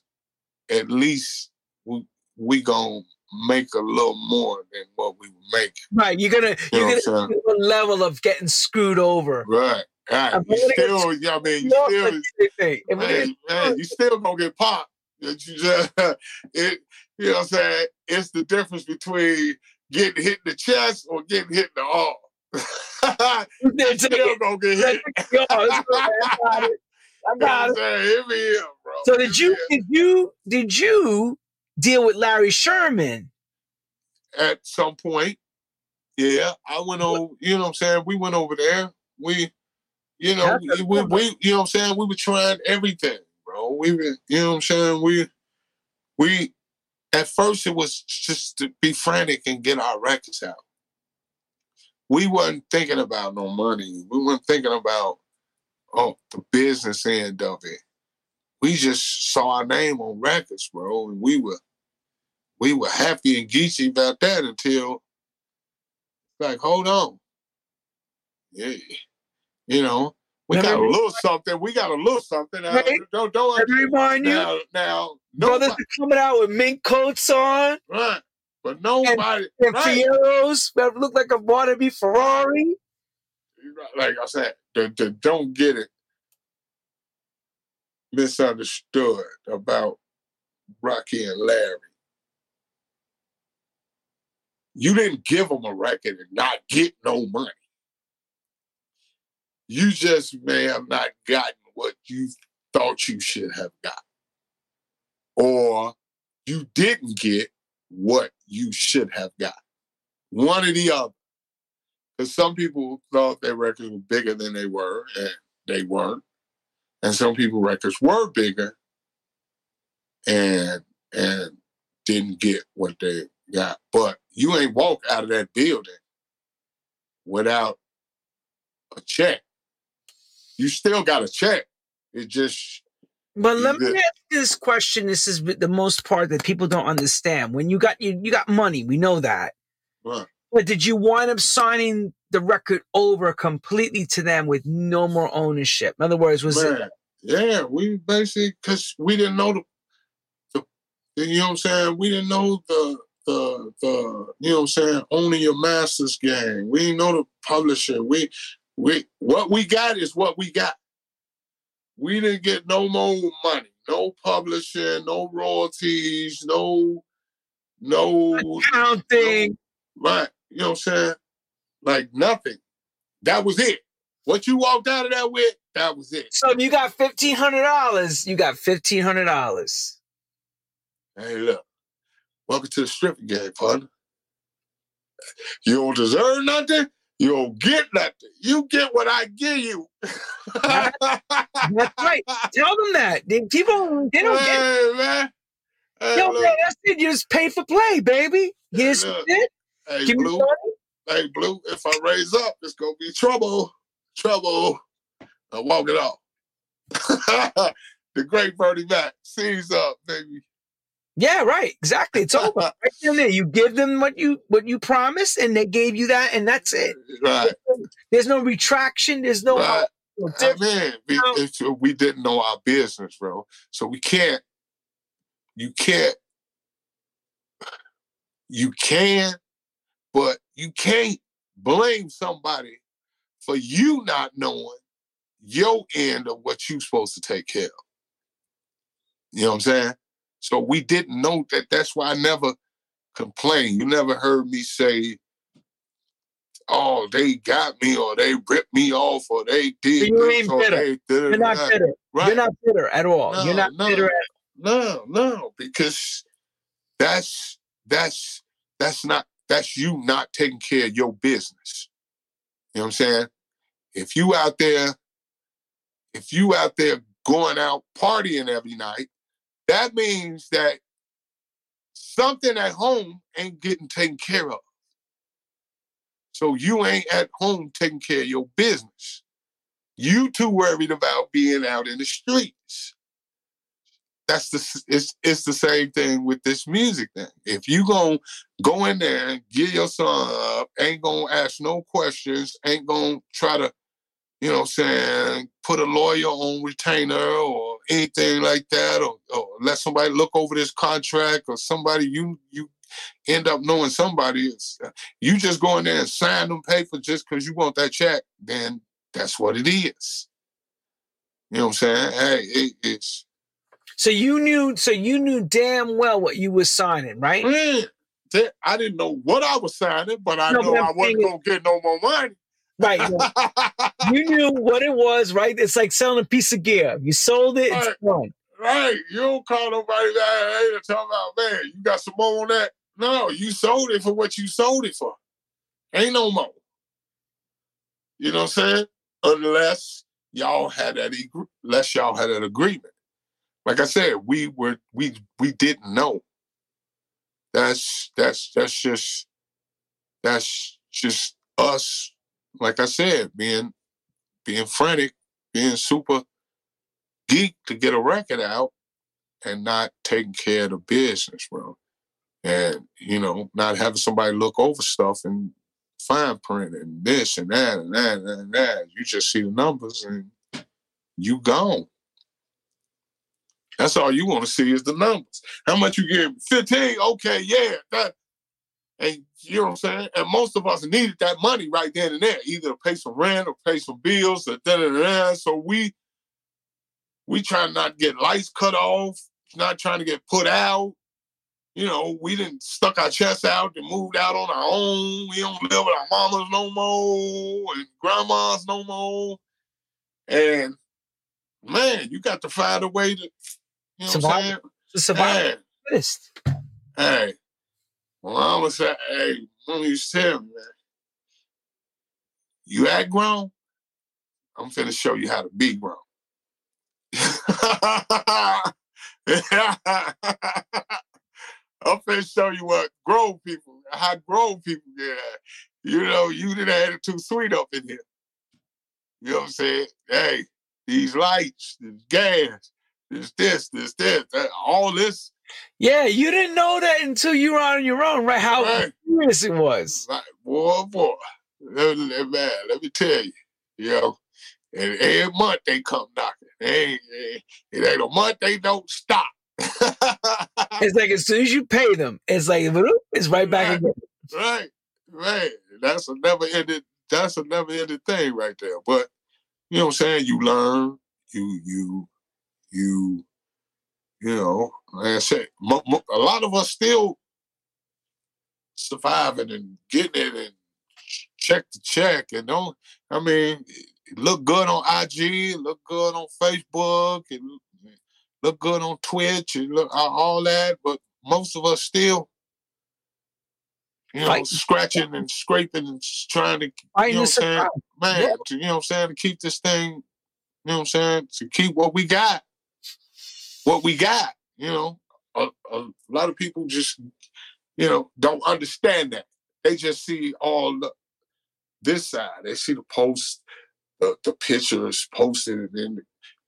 at least we we gonna make a little more than what we were making. right. You're gonna You you're know gonna what I'm saying? do a level of getting screwed over. Right. Right. You get still, yeah, I mean, you still, but seriously, if we're man, man, you still gonna get popped. That you just, *laughs* it, you know what I'm saying? It's the difference between getting hit in the chest or getting hit in the arm. *laughs* you *laughs* still gonna get hit. Yo, I got it. I got it. Hit me here, bro. So did you did you did you deal with Larry Sherman? at some point? Yeah, I went over. You know what I'm saying? We went over there. We, you know, we, we, we, you know what I'm saying? We were trying everything, We were, you know what I'm saying? We, we, at first it was just to be frantic and get our records out. We wasn't thinking about no money. We weren't thinking about oh the business end of it. We just saw our name on records, bro, and we were we were happy and geeky about that until like, hold on. Yeah. You know, we got a little something. We got a little something. Now, Right. Don't don't Let me remind you, now now brothers are coming out with mink coats on right. But nobody and right. Fieros that look like a wannabe Ferrari. like I said, the, the don't get it misunderstood about Rocky and Larry. You didn't give them a record and not get no money. You just may have not gotten what you thought you should have got. Or you didn't get what you should have got. One or the other. Because some people thought their records were bigger than they were, and they weren't. And some people records were bigger and and didn't get what they got. But you ain't walk out of that building without a check. You still got a check. It just But let me ask this question. This is the most part that people don't understand. When you got you, you got money, we know that. Right. But did you wind up signing the record over completely to them with no more ownership? In other words, was Man, it? Yeah, we basically because we didn't know the, the, you know what I'm saying. We didn't know the the the you know what I'm saying owning your master's game. We didn't know the publisher. We we what we got is what we got. We didn't get no more money, no publishing, no royalties, no no Accounting. right. You know what I'm saying? Like nothing. That was it. What you walked out of that with, that was it. So you got fifteen hundred dollars. You got fifteen hundred dollars. Hey, look. Welcome to the stripping game, partner. You don't deserve nothing. You don't get nothing. You get what I give you. That's right. Tell them that. They, people, they don't get. Man. Hey, Yo, look. man, that's it. You just pay for play, baby. Here's some Look. Hey, Give Blue. Hey, Blue. If I raise up, it's gonna be trouble. Trouble. I walk it off. *laughs* the great Bernie Mac. Seize up, baby. Yeah, right. Exactly. It's over. *laughs* Right there. You give them what you what you promised, and they gave you that, and that's it. Right. There's no retraction. There's no. right. I mean, we, it's, uh, we didn't know our business, bro. So we can't. You can't. You can, but you can't blame somebody for you not knowing your end of what you're supposed to take care of. You know what I'm saying? So we didn't know that. That's why I never complained. You never heard me say, "Oh, they got me," or "They ripped me off," or "They did you this," ain't bitter. "They did You're not that." bitter. Right? You're not bitter at all. No, You're not no. bitter at No, no, because that's that's that's not that's you not taking care of your business. You know what I'm saying? If you out there, if you out there going out partying every night, that means that something at home ain't getting taken care of. So you ain't at home taking care of your business. You too worried about being out in the streets that's the it's it's the same thing with this music thing. If you gonna go in there and get your son up, ain't gonna ask no questions, ain't gonna try to, you know, saying put a lawyer on retainer or anything like that, or, or let somebody look over this contract or somebody you you end up knowing somebody. It's, you just go in there and sign them paper just because you want that check, then that's what it is. You know what I'm saying? Hey, it, it's So you knew. So you knew damn well what you were signing, right? Man, I didn't know what I was signing, but I No, know I'm wasn't gonna get no more money. Right. *laughs* you knew what it was, right? It's like selling a piece of gear. You sold it. It's Right. done. right? You don't call nobody that hey to talk about man. You got some more on that? No, you sold it for what you sold it for. Ain't no more. You know what I'm saying? Unless y'all had that, unless y'all had an agreement. Like I said, we were we we didn't know. That's that's that's just that's just us. Like I said, being being frantic, being super geek to get a record out, and not taking care of the business, bro. And you know, not having somebody look over stuff and fine print and this and that and that and that. You just see the numbers and you gone. That's all you want to see is the numbers. How much you get? 15? Okay, yeah. That and you know what I'm saying? And most of us needed that money right then and there, either to pay some rent or pay some bills or da da da. So we we trying not to get lights cut off, not trying to get put out. You know, we didn't stuck our chests out and moved out on our own. We don't live with our mamas no more and grandmas no more. And man, you got to find a way to, you know Survive. survival Hey, hey. Well, I was say, hey, mom used to tell me, man, you act grown, I'm finna show you how to be grown. *laughs* I'm finna show you what grown people, how grown people get. You know, you didn't have it too sweet up in here. You know what I'm saying? Hey, these lights, this gas, this this, this this, all this Yeah, you didn't know that until you were on your own, right? How Right. serious it was. Like, boy, oh, boy, let, let- man, let me tell you, you know, and every month they come knocking. They it it ain't a month they don't stop. *laughs* It's like as soon as you pay them, it's like *laughs* it's right back Right. again. right, right. That's a never ended. That's a never ended thing right there. But you know what I'm saying? You learn. You you you you know. Like I said, mo- mo- a lot of us still surviving and getting it and check to check and don't. I mean, look good on IG, look good on Facebook, and look good on Twitch, and look all that. But most of us still, you know, Fighting. scratching and scraping and trying to, you know what I'm saying, man, Yeah. to, you know what I'm saying, to keep this thing, you know what I'm saying, to keep what we got, what we got. You know, a, a lot of people just, you know, don't understand that. They just see all the this side. They see the posts, the, the pictures posted, and then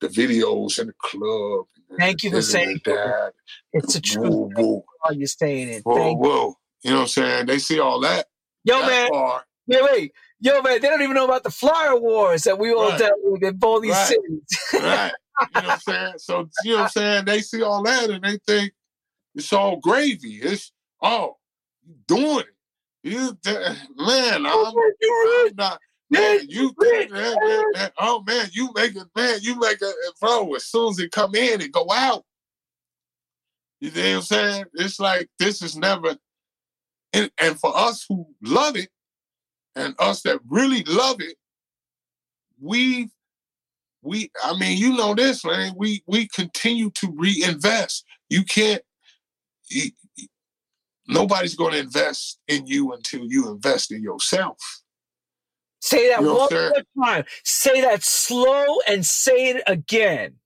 the, videos in the club. Thank you for saying that. It's a truth. Woo, you're saying it. whoa, Thank whoa. You know what I'm saying? They see all that. Yo, that man. part. Wait, wait. Yo, man, they don't even know about the flyer wars that we all Right. dealt with in both these Right. cities. right. You know what I'm saying? So you know what I'm saying? They see all that and they think it's all gravy. It's oh, you doing it. You man, Oh, I'm, man, you really- I'm not man, you man, man, man, oh man, you make it man, you make it bro, as soon as it come in and go out. You know what I'm saying? It's like this is never and, and for us who love it and us that really love it, we we I mean, you know this, man. We we continue to reinvest. You can't you, nobody's going to invest in you until you invest in yourself. Say that You know one more time. Say that slow and say it again.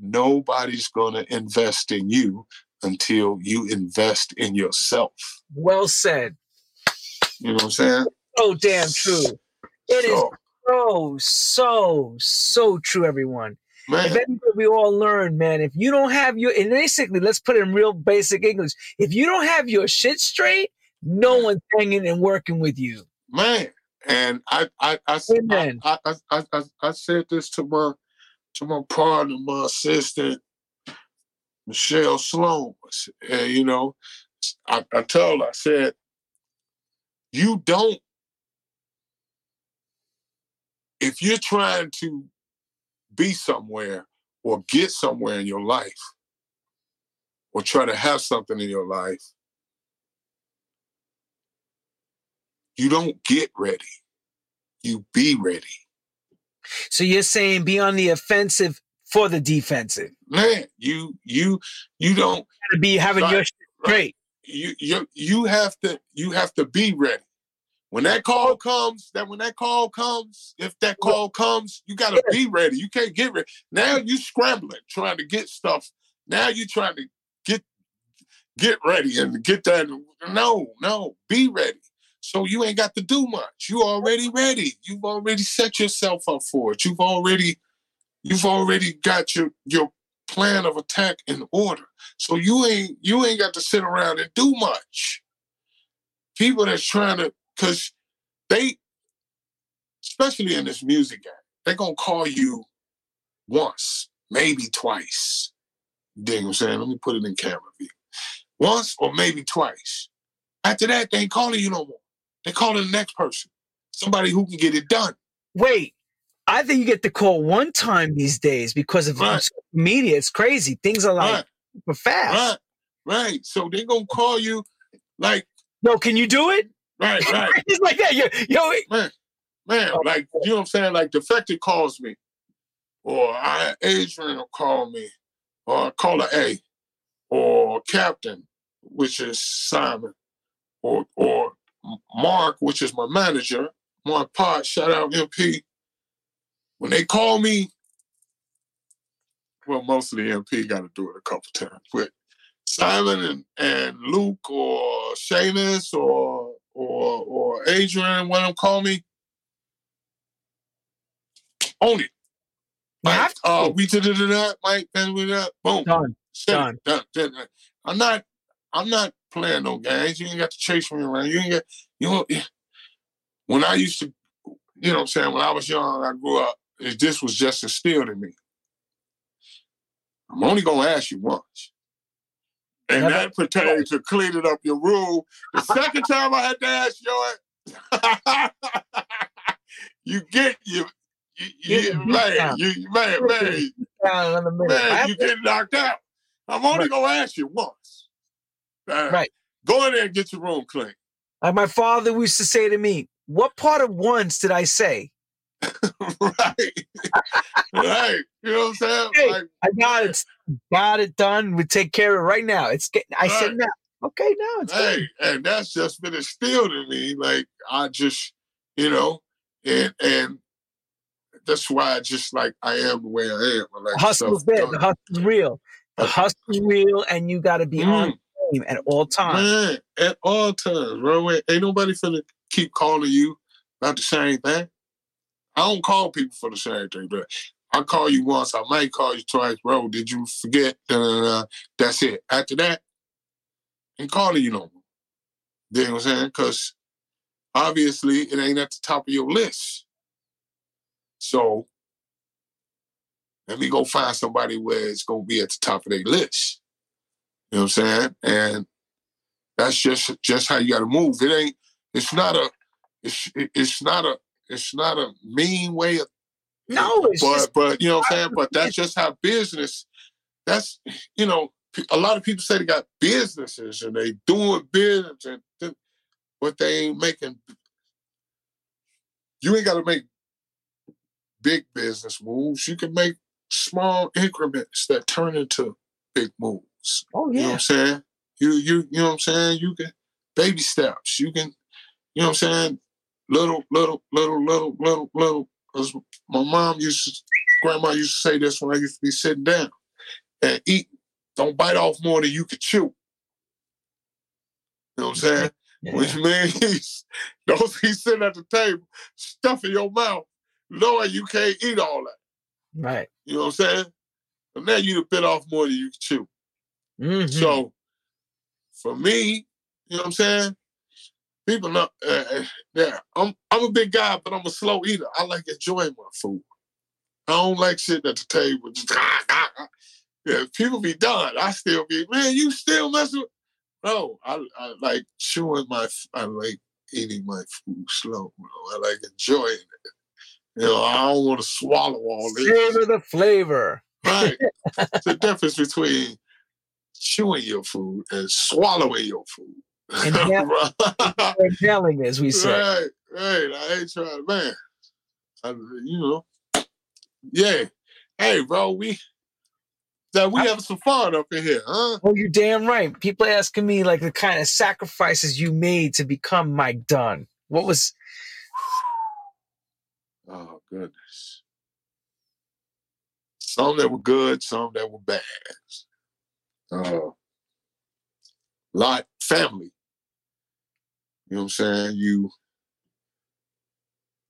Nobody's going to invest in you until you invest in yourself. Well said. You know what I'm saying? So damn true. It is so, so, so, true, everyone. man, If anything we all learn, man, if you don't have your, and basically, let's put it in real basic English. If you don't have your shit straight, no one's hanging and working with you. man. And I I I, I, I, I, I, I said this to my to my partner, my assistant, Michelle Sloan. And you know, I, I told her, I said, you don't if you're trying to be somewhere or get somewhere in your life or try to have something in your life, you don't get ready. You be ready. So you're saying be on the offensive for the defensive. Man, you you you don't Gotta be having your shit right. straight. you you you have to you have to be ready. When that call comes, that when that call comes, if that call comes, you got to be ready. You can't get ready. Now you scrambling, trying to get stuff. Now you're trying to get get ready and get that. No, no, be ready. So you ain't got to do much. You already ready. You've already set yourself up for it. You've already you've already got your your plan of attack in order. So you ain't you ain't got to sit around and do much. People that's trying to, cause they, especially in this music game, they gonna call you once, maybe twice. You dig what I'm saying? Let me put it in camera view. Once or maybe twice. After that, they ain't calling you no more. They calling the next person, somebody who can get it done. Wait, I think you get the call one time these days because of Right. social media. It's crazy. Things are like Right, super fast. right, right. So they're gonna call you like, No, can you do it? Right, *laughs* right. it's like that. Yo, yo, man, Oh. like you know what I'm saying? Like defected calls me, or I Adrian will call me, or caller A, or Captain, which is Simon, or or Mark, which is my manager, Mark Pot, shout out MP. When they call me, well, mostly MP got to do it a couple times, but Simon and, and Luke or Seamus or or or Adrian, one of them call me, own it. Like, uh, we did it that, Mike, then we that, boom, done. done. done, done, done. I'm not I'm not playing no games. You ain't got to chase me around. You ain't got you know when I used to, you know what I'm saying, when I was young, I grew up, this was just instilled in me. I'm only gonna ask you once. And Never. that pertains to cleaning up your room. The second time I had to ask you *laughs* you get you you, you man, you man, man, man, you get knocked out. I'm only right. gonna ask you once. Uh, right. Go in there and get your room clean. Like my father used to say to me, "What part of once did I say?" *laughs* right, *laughs* right. You know what I'm saying? Hey, like, I got it, got it done. We take care of it right now. It's getting. I right. said now. Okay, now it's hey, good. and that's just been instilled in me. Like I just, you know, and and that's why I just like I am the way I am. like hustle's there. The hustle's real. The hustle's real, and you got to be mm. on game at all times. Man, at all times, bro. Ain't nobody finna keep calling you about the same thing. I don't call people for the same thing, but I call you once, I might call you twice, bro. Did you forget? That's it. After that, ain't calling you no more. You know what I'm saying? Because obviously it ain't at the top of your list. So let me go find somebody where it's gonna be at the top of their list. You know what I'm saying? And that's just just how you gotta move. It ain't, it's not a it's it's not a it's not a mean way of no, but just, but you know what I'm saying. But that's just how business. That's you know a lot of people say they got businesses and they doing business and but they ain't making. You ain't got to make big business moves. You can make small increments that turn into big moves. Oh yeah. You know what I'm saying? You you you know what I'm saying? You can baby steps. You can, you know what I'm saying? Little, little, little, little, little, little because my mom used to, grandma used to say this when I used to be sitting down and eat. Don't bite off more than you can chew. You know what I'm saying? *laughs* Yeah. Which means *laughs* don't be sitting at the table, stuffing your mouth, knowing you can't eat all that. Right. You know what I'm saying? And now you've bit off more than you can chew. Mm-hmm. So for me, you know what I'm saying? People know. Uh, uh, yeah, I'm I'm a big guy, but I'm a slow eater. I like enjoying my food. I don't like sitting at the table just. Ah, ah, ah. Yeah, people be done. I still be man. You still messing? With... No, I, I like chewing my. I like eating my food slow. Bro. I like enjoying it. You know, I don't want to swallow all this. Savor the flavor. Right. *laughs* the difference between chewing your food and swallowing your food and yelling, *laughs* as we say. Right, right. I ain't trying, man. I, you know, yeah. Hey, bro, we that we have some fun up in here, huh? Oh, you're damn right. People asking me like the kind of sacrifices you made to become Mike Dunn. What was? Oh goodness. Some that were good, some that were bad. Uh, lot family you know what I'm saying? You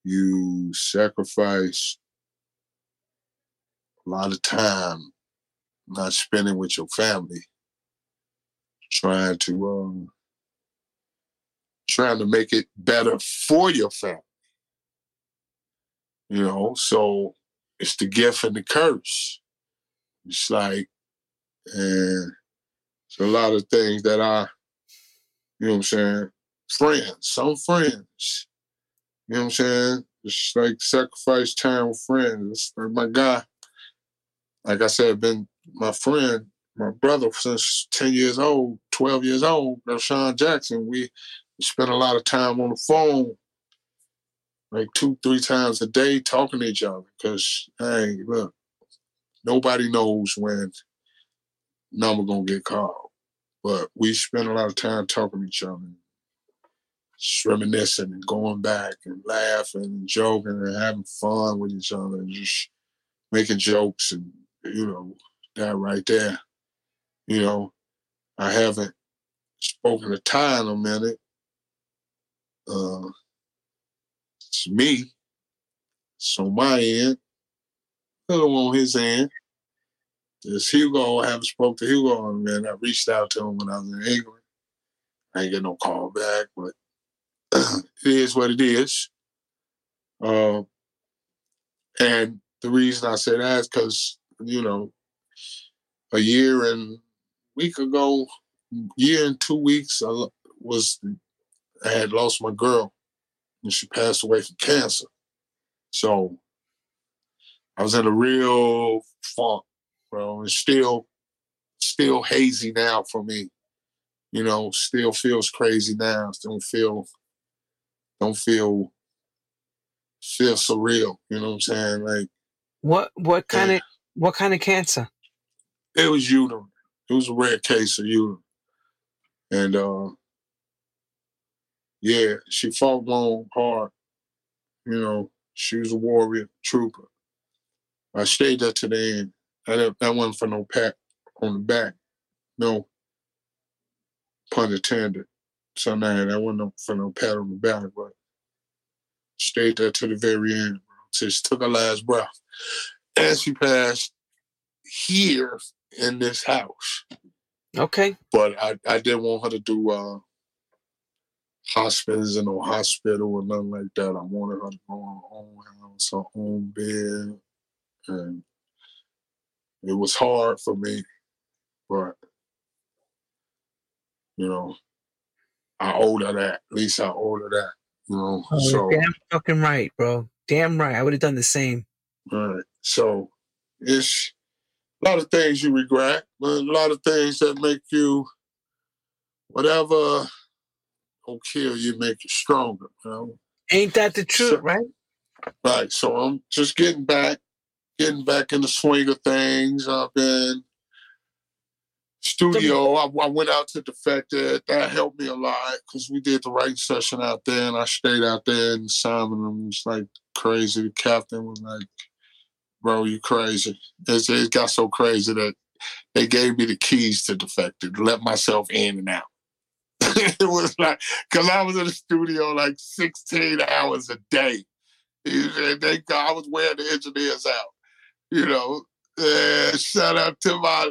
you sacrifice a lot of time not spending with your family, trying to um, trying to make it better for your family. You know, so it's the gift and the curse. It's like, and it's a lot of things that I, you know what I'm saying, friends, some friends. You know what I'm saying? It's like sacrifice time with friends. Like my guy, like I said, been my friend, my brother since 10 years old, 12 years old, Sean Jackson. We, spent a lot of time on the phone, like two, three times a day talking to each other. Cause hey, look, nobody knows when number gonna get called. But we spent a lot of time talking to each other just reminiscing and going back and laughing and joking and having fun with each other and just making jokes and you know that right there. You know, I haven't spoken to Ty in a minute. Uh, it's me. It's on my end. Little on his end. this Hugo, I haven't spoke to Hugo, and man, I reached out to him when I was in England. I ain't get no call back, but it is what it is. Uh, and the reason I say that is because, you know, a year and week ago, year and two weeks, I was I had lost my girl, and she passed away from cancer. So I was in a real funk, bro, It's still, still hazy now for me. You know, still feels crazy now. Don't feel, don't feel, feel surreal. You know what I'm saying? Like, what what kind yeah. of what kind of cancer? It was uterine. It was a rare case of uterine, and uh, yeah, she fought long, hard. You know, she was a warrior, trooper. I stayed there to the end. I that wasn't for no pat on the back. No pun intended. So now that wasn't for no pat on the back, but stayed there to the very end. Bro. she took her last breath. And she passed here in this house. Okay. But I, I didn't want her to do uh, hospice in no hospital or nothing like that. I wanted her to go on her own house, her own bed. And it was hard for me, but you know, I owe her that. At least I owe her that. You know. Oh, so damn fucking right, bro. Damn right. I would have done the same. Right. So it's a lot of things you regret, but a lot of things that make you whatever will kill you, make you stronger. You know? Ain't that the truth, so, right? Right. So I'm just getting back, getting back in the swing of things. I've been studio. I, I, went out to Defected. That helped me a lot because we did the writing session out there, and I stayed out there. And Simon was like crazy. The captain was like, "Bro, you crazy." It's, it got so crazy that they gave me the keys to Defected, let myself in and out. *laughs* it was like because I was in the studio like 16 hours a day. They, I was wearing the engineers out. You know, and shout out to my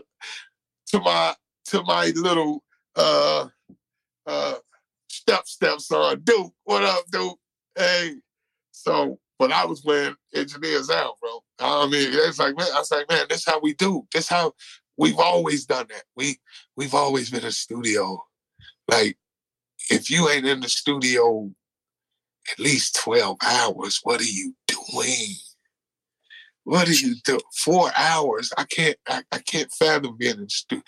to my to my little uh uh step stepson, Duke. What up, Duke? Hey. So, but I was wearing engineers out, bro. I mean, it's like, man, I was like, man, this how we do. This how we've always done that. We we've always been a studio. Like, if you ain't in the studio at least 12 hours, what are you doing? What do you do? Four hours. I can't. I, I can't fathom being in stu-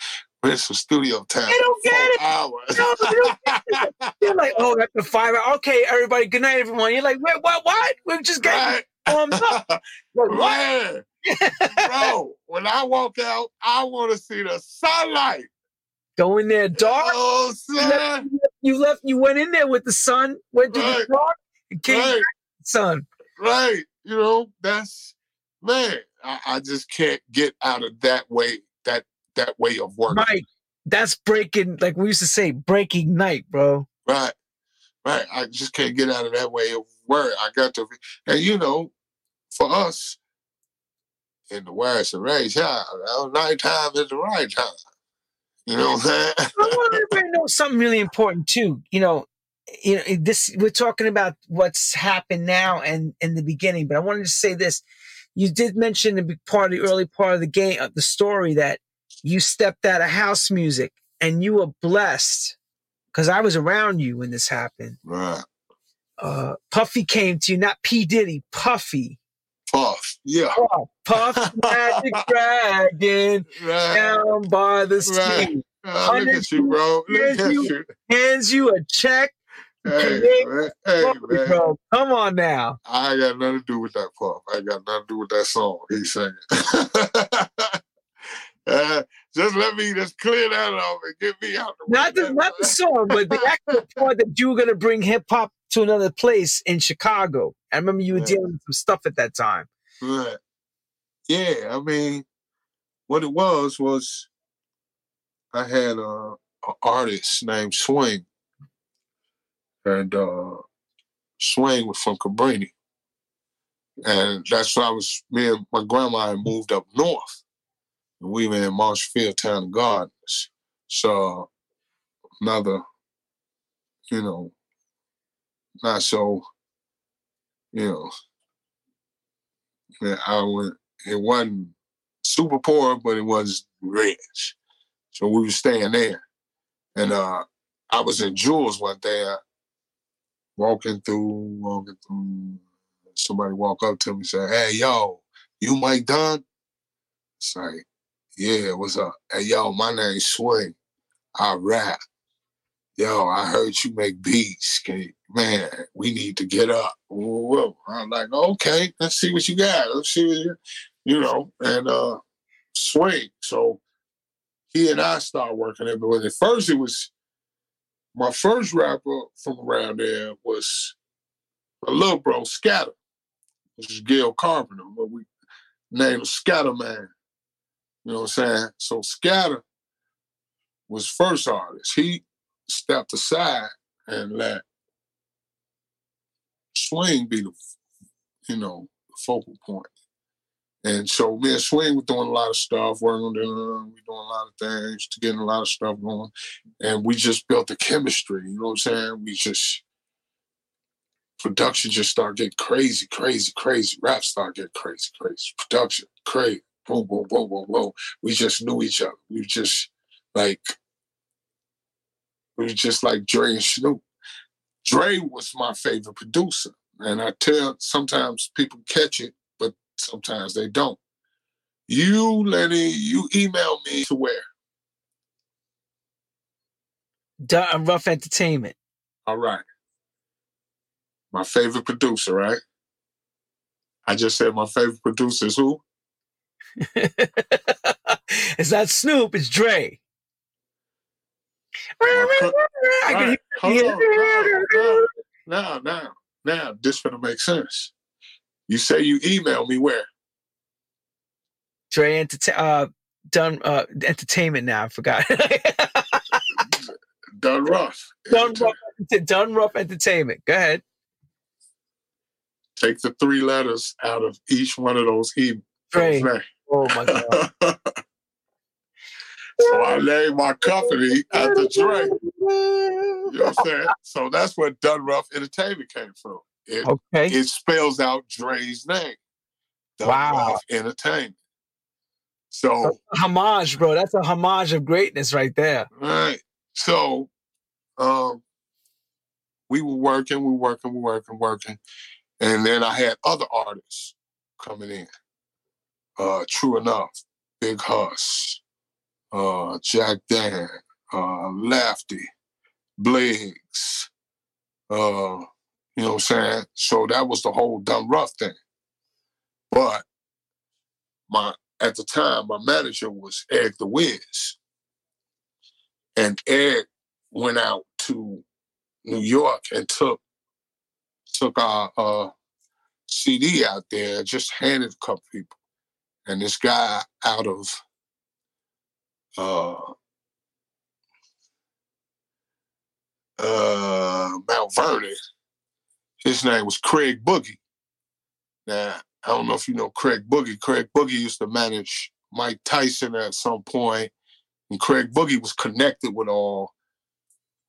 some studio time. They don't get it. Hours. No, they *laughs* You're like, oh, after five hours. Okay, everybody. Good night, everyone. You're like, wait, what? What? We're just getting warmed up. *laughs* Like, what? Bro, when I walk out, I want to see the sunlight. Go in there dark. Oh, son. You left. You went in there with the sun. Went to right. the dark. Came right. back, sun. Right. You know that's man, I, I, just can't get out of that way, that that way of working. Right. That's breaking, like we used to say, breaking night, bro. Right. Right. I just can't get out of that way of work. I got to and you know, for us in the West and race, yeah, nighttime is the right time. You know what I'm saying? I want everybody to know something really important too. You know, you know, this we're talking about what's happened now and in the beginning, but I wanted to say this you did mention the part of the early part of the game, of the story, that you stepped out of house music and you were blessed because I was around you when this happened. Right. Uh, Puffy came to you, not P Diddy, Puffy. Puff, yeah. Puff, Puff *laughs* Magic Dragon right. down by the street. Right. Oh, look at you, bro. Look at you, you. Hands you a check Hey, *laughs* man, hey, man. Bro, come on now. I got nothing to do with that puff. I got nothing to do with that song he's *laughs* singing. uh, just let me just clear that off and get me out the Not the, not the song, but the actual *laughs* part that you were going to bring hip hop to another place in Chicago. I remember you were dealing with some stuff at that time. Right. Yeah, I mean, what it was was I had a, a artist named Swing and uh, Swing was from Cabrini. And that's why I was, me and my grandma had moved up north. And we were in Marshfield Town Gardens. So another, you know, not so, you know, I went, it wasn't super poor, but it was rich. So we were staying there. And uh I was in Jules one day, uh, walking through, walking through. Somebody walk up to me and say, Hey, yo, you Mike Dunn? It's like, yeah, what's up? Hey, yo, my name's Swing. I rap. Yo, I heard you make beats. Man, we need to get up. Whoa. I'm like, okay, let's see what you got. Let's see what you, you know, and uh swing. So he and I started working it. But at first it was my first rapper from around there was a little bro, Scatter, which is Gail Carpenter, but we named Scatter Man. You know what I'm saying? So Scatter was first artist. He stepped aside and let Swing be the, you know, focal point. And so me and Swing were doing a lot of stuff, working we doing a lot of things to getting a lot of stuff going. And we just built the chemistry, you know what I'm saying? We just production just started getting crazy, crazy, crazy. Rap started getting crazy, crazy. Production, crazy. Boom, boom, boom, boom, boom. We just knew each other. We just like we was just like Dre and Snoop. Dre was my favorite producer. And I tell sometimes people catch it Sometimes they don't. You, Lenny, you email me to where? Dunn Rough Entertainment. All right. My favorite producer, right? I just said my favorite producer is who? *laughs* it's not Snoop, it's Dre. Right. Hold on. Now, now, now, this gonna make sense. You say you email me where? Dre Entertain uh done uh entertainment now, I forgot. *laughs* done rough. Done rough rough entertainment. Go ahead. Take the three letters out of each one of those. Dre. Oh my god. *laughs* so I named my company after Dre. You know what I'm saying? So that's where Rough Entertainment came from. It, okay. It spells out Dre's name. wow. Entertainment. So homage, bro. That's a homage of greatness right there. Right. So um we were working, we were working, we were working, working. And then I had other artists coming in. Uh True Enough, Big Huss, uh Jack Dan, uh Lafty, Bliggs, uh you know what I'm saying? So that was the whole Dunn Rough thing. But my at the time, my manager was Eric the Wiz. And Eric went out to New York and took took our uh, CD out there, just handed a couple people. And this guy out of uh, uh, Mount Vernon his name was Craig Boogie. Now, I don't know if you know Craig Boogie. Craig Boogie used to manage Mike Tyson at some point, and Craig Boogie was connected with all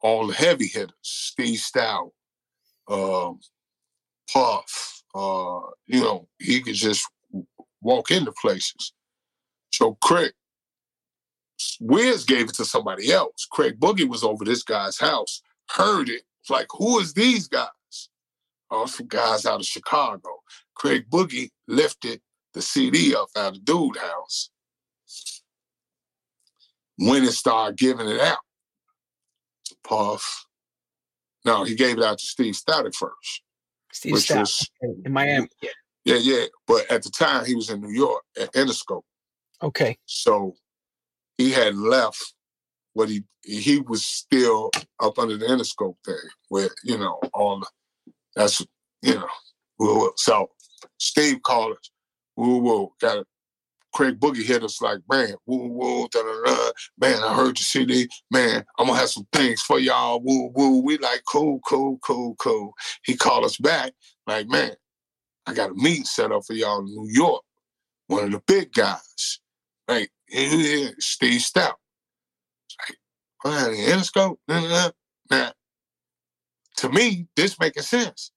all the heavy hitters, Steve Stoute, um, Puff. Uh, you know, he could just walk into places. So Craig Wiz gave it to somebody else. Craig Boogie was over this guy's house, heard it, like, who is these guys? Or some guys out of Chicago. Craig Boogie lifted the CD up out of Dude House. When it started giving it out to Puff. No, he gave it out to Steve Stoute first. Steve Stoute in Miami. Yeah. yeah, yeah. But at the time he was in New York at Interscope. Okay. So he had left what he he was still up under the Interscope thing where, you know, all the that's you know. Woo, So Steve called us. Woo woo. Got it. Craig Boogie hit us like, man, woo woo, da da da. Man, I heard your CD. Man, I'm gonna have some things for y'all. Woo woo. We like cool, cool, cool, cool. He called us back like, man, I got a meeting set up for y'all in New York. One of the big guys. Like, Steve Stoute. Like, what, Interscope? Now, to me, this making sense.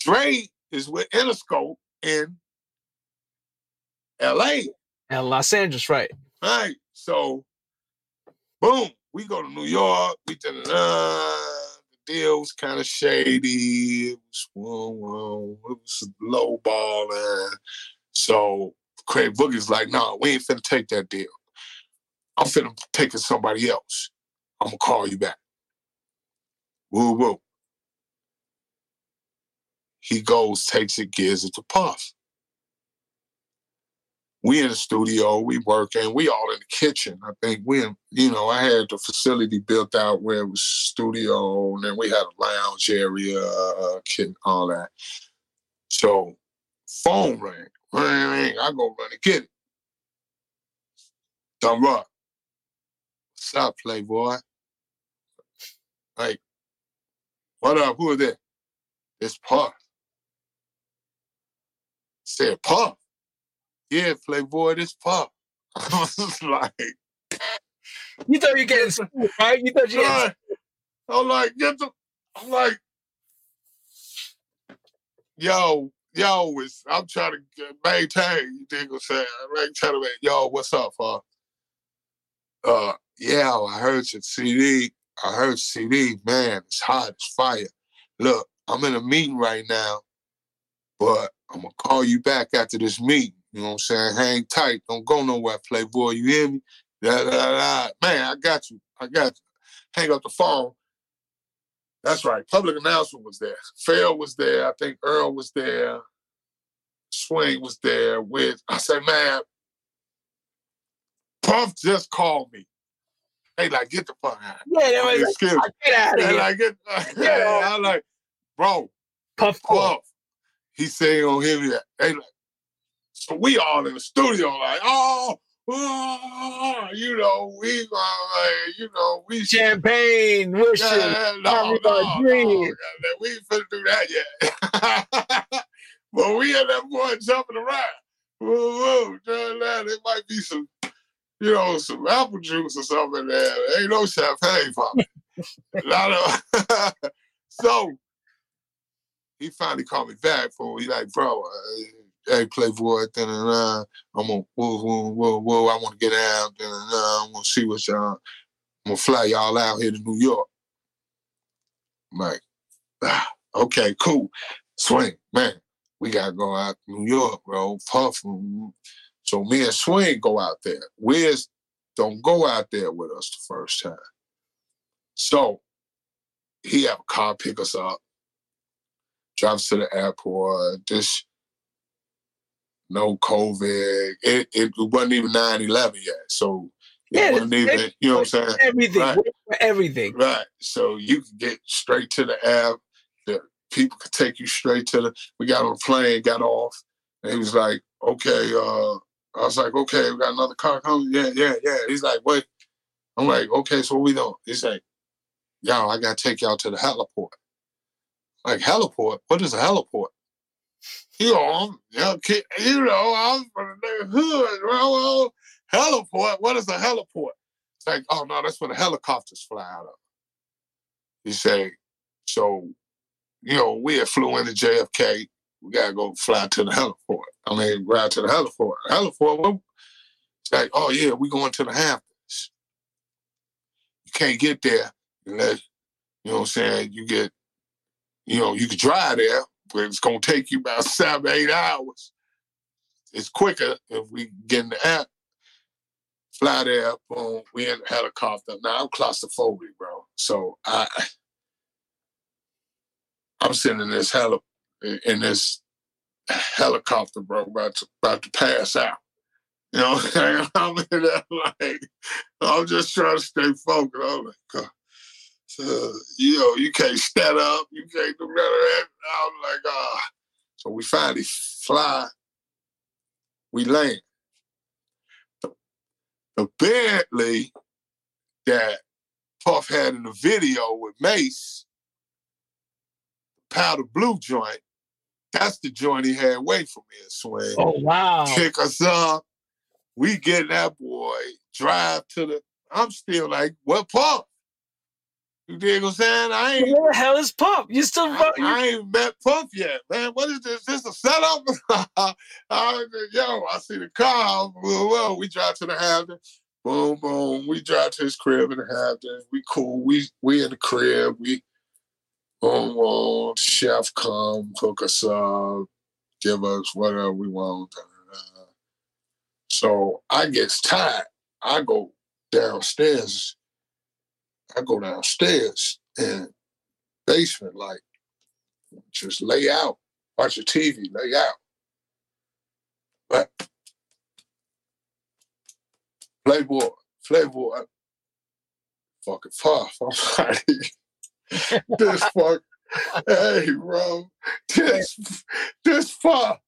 Dre is with Interscope in LA. And Los Angeles, right. Right. So, boom, we go to New York. We did the deal was kind of shady. It was, well, well, it was low balling. So Craig Boogie's like, no, nah, we ain't finna take that deal. I'm finna take it somebody else. I'm gonna call you back. Woo woo. He goes, takes it, gives it to Puff. We in the studio, we working, we all in the kitchen. I think we, you know, I had the facility built out where it was studio, and then we had a lounge area, uh, kitchen, all that. So, phone rang. Ring, I go run and get it. Dumb rock. What's up, Playboy? Like, what up? Who is that? It's Puff. Said Puff. Yeah, Playboy, this Puff. *laughs* I was like, you thought you getting school, right? You thought you getting I'm like, get the, I'm like, yo, yo, it's, I'm trying to maintain. You think I'm saying? I'm trying to make, yo, what's up, huh? Uh, yeah, I heard your CD. I heard CD, man, it's hot, it's fire. Look, I'm in a meeting right now, but I'm gonna call you back after this meeting. You know what I'm saying? Hang tight, don't go nowhere, playboy. You hear me? Da, da, da. Man, I got you. I got you. Hang up the phone. That's right. Public announcement was there. Fair was there. I think Earl was there. Swing was there. With I said, man, Puff just called me. Hey, like, get the fuck out. Yeah, they Excuse like, get out of here. like, get, *laughs* Yeah. I'm like, bro, Puff Puff. He saying on him that. Hey, like, so we all in the studio, like, oh, oh you know, we, uh, like, you know, we Champagne, wishing. yeah, no, no, no, dream. yeah, we ain't finna do that yet. *laughs* but we had that boy jumping around. Woo, woo, turn that. It might be some, you know, some apple juice or something there. Ain't no champagne for me. *laughs* Not a- *laughs* so he finally called me back for he like, bro, uh, hey, Playboy, da, da, da, I'm gonna whoa, whoa, whoa, whoa, I wanna get out, da, da, da, I'm gonna see what y'all, I'm gonna fly y'all out here to New York. I'm like, ah, okay, cool. Swing, man, we gotta go out to New York, bro. Puff. So me and Swing go out there. Wiz don't go out there with us the first time. So he have a car pick us up, drive us to the airport. This no COVID. It it wasn't even 9-11 yet. So it Yeah, wasn't even, you know what I'm saying? Everything. Right. for everything. Right. So you can get straight to the app. The people could take you straight to the. We got on a plane, got off, and he was like, "Okay." Uh, I was like, "Okay, we got another car coming." Yeah, yeah, yeah. He's like, "Wait." I'm like, "Okay, so what we doing?" He's like, "Y'all, I gotta take y'all to the heliport." Like heliport? What is a heliport? You know, I'm, you know, I'm from the hood. Well, well, heliport. What is a heliport? It's like, oh no, that's where the helicopters fly out of. He say, so, you know, we had flew into JFK. We gotta go fly to the heliport. I mean, ride to the heliport. Heliport, it's like, oh yeah, we going to the Hamptons. You can't get there unless, you know what I'm saying, you get, you know, you can drive there, but it's gonna take you about *laughs* seven, eight hours. It's quicker if we get in the app fly there, boom, we in the helicopter. Now I'm claustrophobic, bro. So I I'm sitting in this heli in this helicopter, bro, about to about to pass out. You know what I'm saying? *laughs* I'm in there like I'm just trying to stay focused. I'm like. So, you know, you can't stand up, you can't do none of that. I'm like, ah. So we finally fly, we land the Bentley that Puff had in the video with Mase, powder blue joint, that's the joint he had for me and Swing. Oh wow. Pick us up, We get that boy, drive to the. I'm still like, what Puff? You dig what I'm saying? I ain't. Where the hell is Puff? You still. I, I ain't met Puff yet, man. What is this? This a setup? *laughs* I, yo, I see the car. Well, well, we drive to the Hampton. Boom, boom. We drive to his crib in the Hampton. We cool. We we in the crib. We boom. Chef come, cook us up, give us whatever we want. So I gets tired. I go downstairs. I go downstairs and basement, like just lay out, watch the TV, lay out. But Playboy, Playboy, fucking puff. *laughs* I'm this fuck, hey, bro, this, this fuck.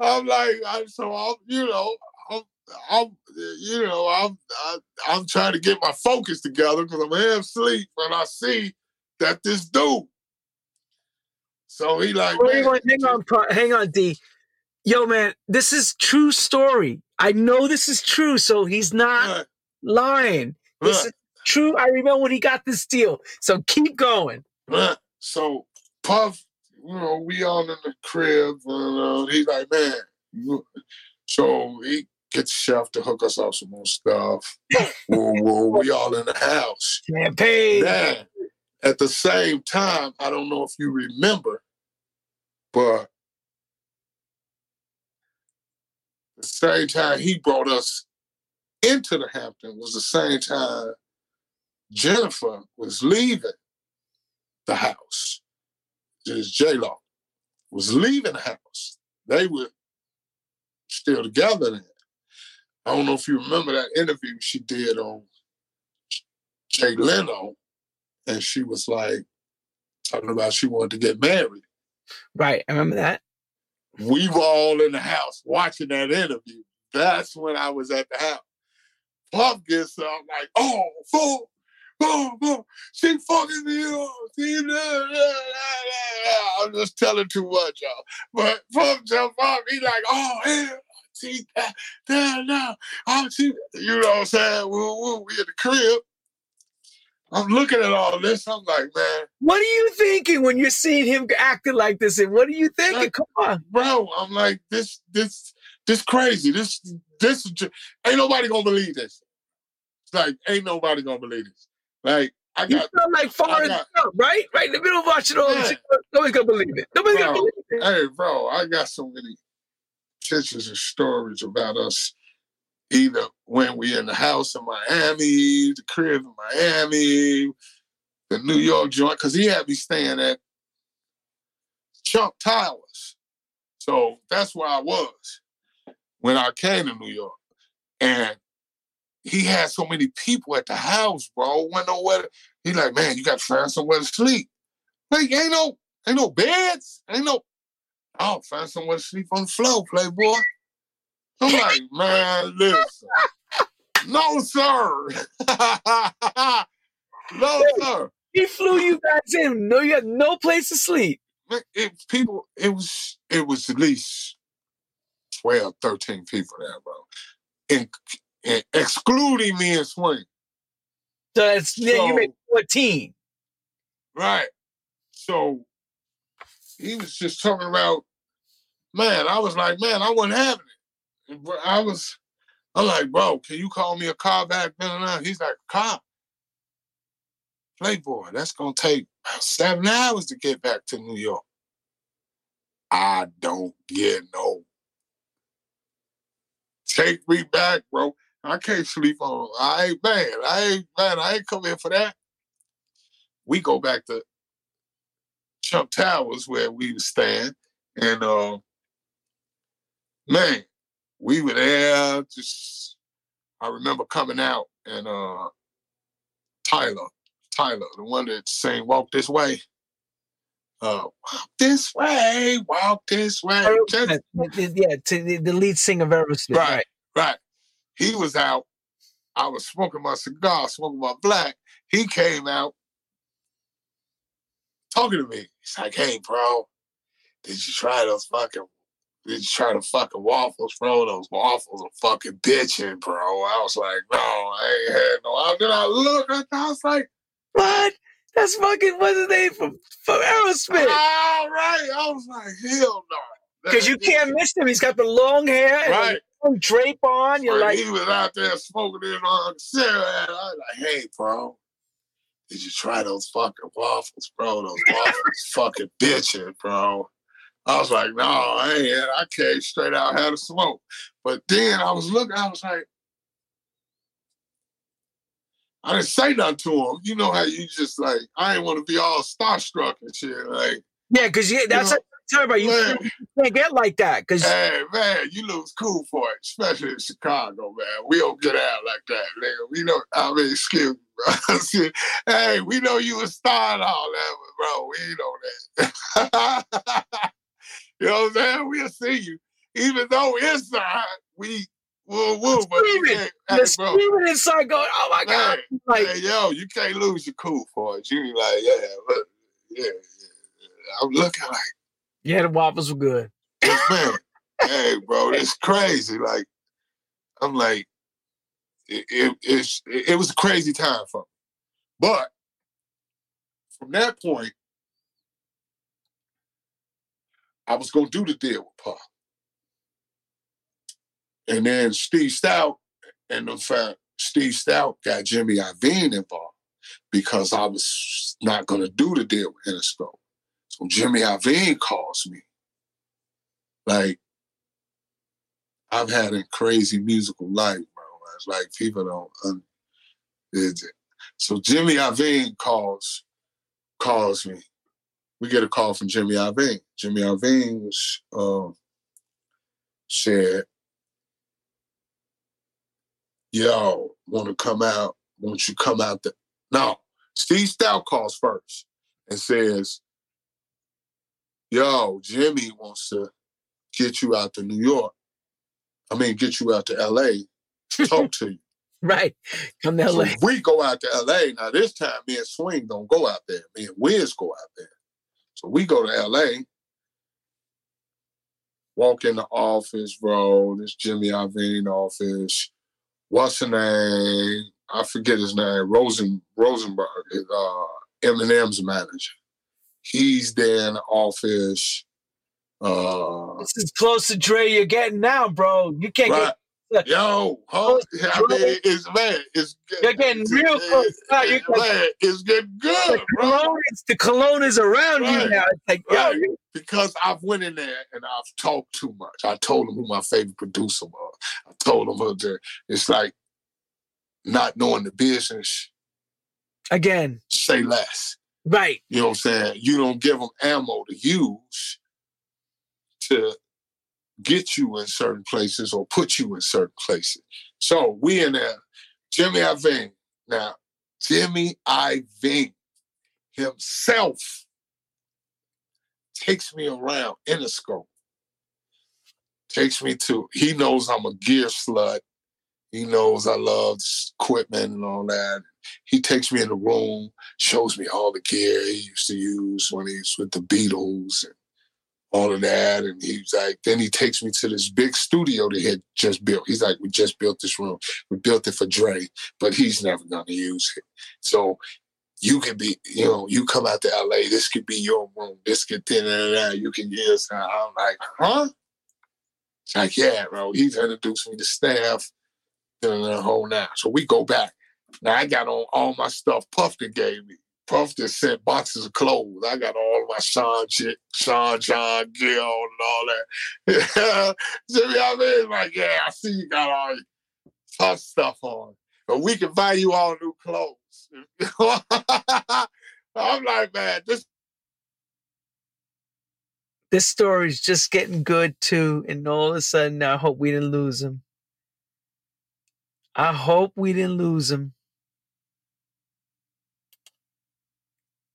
I'm like, I'm so I'm, you know, I'm, I'm, you know, I'm, I, I'm trying to get my focus together because I'm half asleep when I see that this dude. So he like, hang on, hang on, hang on, D. Yo, man, this is true story. I know this is true, so he's not right. lying. This right. is true. I remember when he got this deal. So keep going. So Puff, you know, we all in the crib, and uh, he's like, man. So he gets chef to hook us up some more stuff. *laughs* whoa, whoa, we all in the house. Champagne. Man, at the same time, I don't know if you remember, but the same time he brought us into the Hampton was the same time Jennifer was leaving the house. Just J Lo was leaving the house. They were still together then. I don't know if you remember that interview she did on Jay Leno, and she was like talking about she wanted to get married. Right, I remember that we were all in the house watching that interview. That's when I was at the house. Puff gets up like, oh, fool, boom, boom, she fucking me up. She, blah, blah, blah, I'm just telling too much, y'all. But Puff jump up, he like, oh, yeah. See that, that, now. Oh, she, you know what I'm saying? Woo, woo, we in the crib. I'm looking at all this. I'm like, man. What are you thinking when you're seeing him acting like this? And what are you thinking? Like, Come on, bro. I'm like, this, this, this crazy. This, this ain't nobody gonna believe this. It's like, ain't nobody gonna believe this. Like, I got. You sound like Forrest Gump, right? Right in the middle of watching all this. Nobody's gonna believe it. Nobody's gonna believe it. Hey, bro, I got so many pictures and stories about us either when we in the house in Miami, the crib in Miami, the New York joint, because he had me staying at Trump Towers. So that's where I was when I came to New York. And he had so many people at the house, bro. Went nowhere. To, he like, man, you got to find somewhere to sleep. Like, ain't no, ain't no beds, ain't no. I'll find somewhere to sleep on the floor, playboy. I'm like, man, listen. No, sir. *laughs* no, sir. He flew you guys in. No, you had no place to sleep. It, people, it was it was at least 12, 13 people there, bro. In, in excluding me and Swing. So that's so, yeah, you made 14. Right. So he was just talking about, man, I was like, man, I wasn't having it. I was, I'm like, bro, can you call me a car back? He's like, cop. Playboy, that's gonna take seven hours to get back to New York. I don't get no. Take me back, bro. I can't sleep on. I ain't man. I ain't man. I ain't come here for that. We go back to Trump Towers where we was staying, and uh, man, we were there. Just I remember coming out and uh Tyler, Tyler, the one that sang "Walk This Way." Uh, walk this way, walk this way. Just, yeah, to the, the lead singer of Aerosmith. Right, right, right. He was out. I was smoking my cigar, smoking my black. He came out talking to me. He's like, "Hey, bro, did you try those fucking did you try the fucking waffles, bro. Those waffles are fucking bitching, bro. I was like, no, I ain't had no. I then I look, I was like, what? That's fucking what's his name from from Aerosmith. All right, I was like, hell no. Because you can't miss him. He's got the long hair Right. Drape on. You're like, he was out there smoking in on cigarette. I was like, hey, bro, did you try those fucking waffles, bro? Those waffles *laughs* fucking bitching, bro. I was like, no, I ain't. I came straight out, had a smoke. But then I was looking, I was like, I didn't say nothing to him. You know how you just like, I ain't want to be all starstruck and shit. Like, yeah, because that's know, what I'm talking about. You man, can't, get like that. Because Hey man, you lose cool for it, especially in Chicago, man. We don't get out like that, nigga. We know. I mean, excuse me, bro. *laughs* hey, we know you a star and all that, but bro, we know that. *laughs* you know what I'm saying? We'll see you, even though inside we woo woo, but Screaming. hey, screaming inside, going, "Oh my god!" Like, hey, yo, you can't lose your cool for it. You be like, yeah, yeah, yeah. I'm looking like. Yeah, the waffles were good. man, hey, bro, it's crazy. Like, I'm like, it, it, it's, it was a crazy time for me. But from that point, I was going to do the deal with Paul. And then Steve Stoute, and in fact, Steve Stoute got Jimmy Iovine involved because I was not going to do the deal with Interscope. So Jimmy Iovine calls me like I've had a crazy musical life, bro. It's like people don't. Un- so Jimmy Iovine calls calls me. We get a call from Jimmy Iovine. Jimmy Iovine was, uh, said, "Yo, want to come out? Won't you come out?" The no, Steve Stoute calls first and says, "Yo, Jimmy wants to." get you out to New York. I mean, get you out to LA, talk *laughs* to you. Right. Come to LA. if we go out to LA. Now this time, me and Swing don't go out there. Me and Wiz go out there. So we go to LA, walk in the office, bro. This Jimmy Iovine office. What's her name? I forget his name. Rosen Rosenberg, is, uh, Eminem's manager. He's there in the office. Uh, This is close to Dre you're getting now, bro. You can't right. get *laughs* Yo, huh? I mean, it's man, it's good. You're getting It's- real it's- close now. You're it's- man, it's getting good, the bro. cologne, is, the cologne is around you now. It's like, Right. you- Because I've went in there and I've talked too much. I told him who my favorite producer was. I told him who the, it's like not knowing the business, again, say less. Right. You know what I'm saying? You don't give them ammo to use to get you in certain places or put you in certain places. So we in there, Jimmy Iovine. Now, Jimmy Iovine himself takes me around Interscope. Takes me to, he knows I'm a gear slut. He knows I love equipment and all that. He takes me in the room, shows me all the gear he used to use when he was with the Beatles and all of that. And he's like, then he takes me to this big studio they had just built. He's like, we just built this room. We built it for Dre, but he's never gonna use it. So you can be, you know, you come out to LA, this could be your room. This could da, da, you can get us. I'm like, huh? Like, yeah, bro. He's introduced me to staff and the whole now. So we go back. Now I got on all my stuff Puffton gave me. Puff just sent boxes of clothes. I got all my Sean shit, Sean John Gill and all that. *laughs* Jimmy, I mean, like, yeah, I see you got all your tough stuff on. But we can buy you all new clothes. *laughs* I'm like, man, this This story's just getting good too, and all of a sudden, I hope we didn't lose him. I hope we didn't lose him.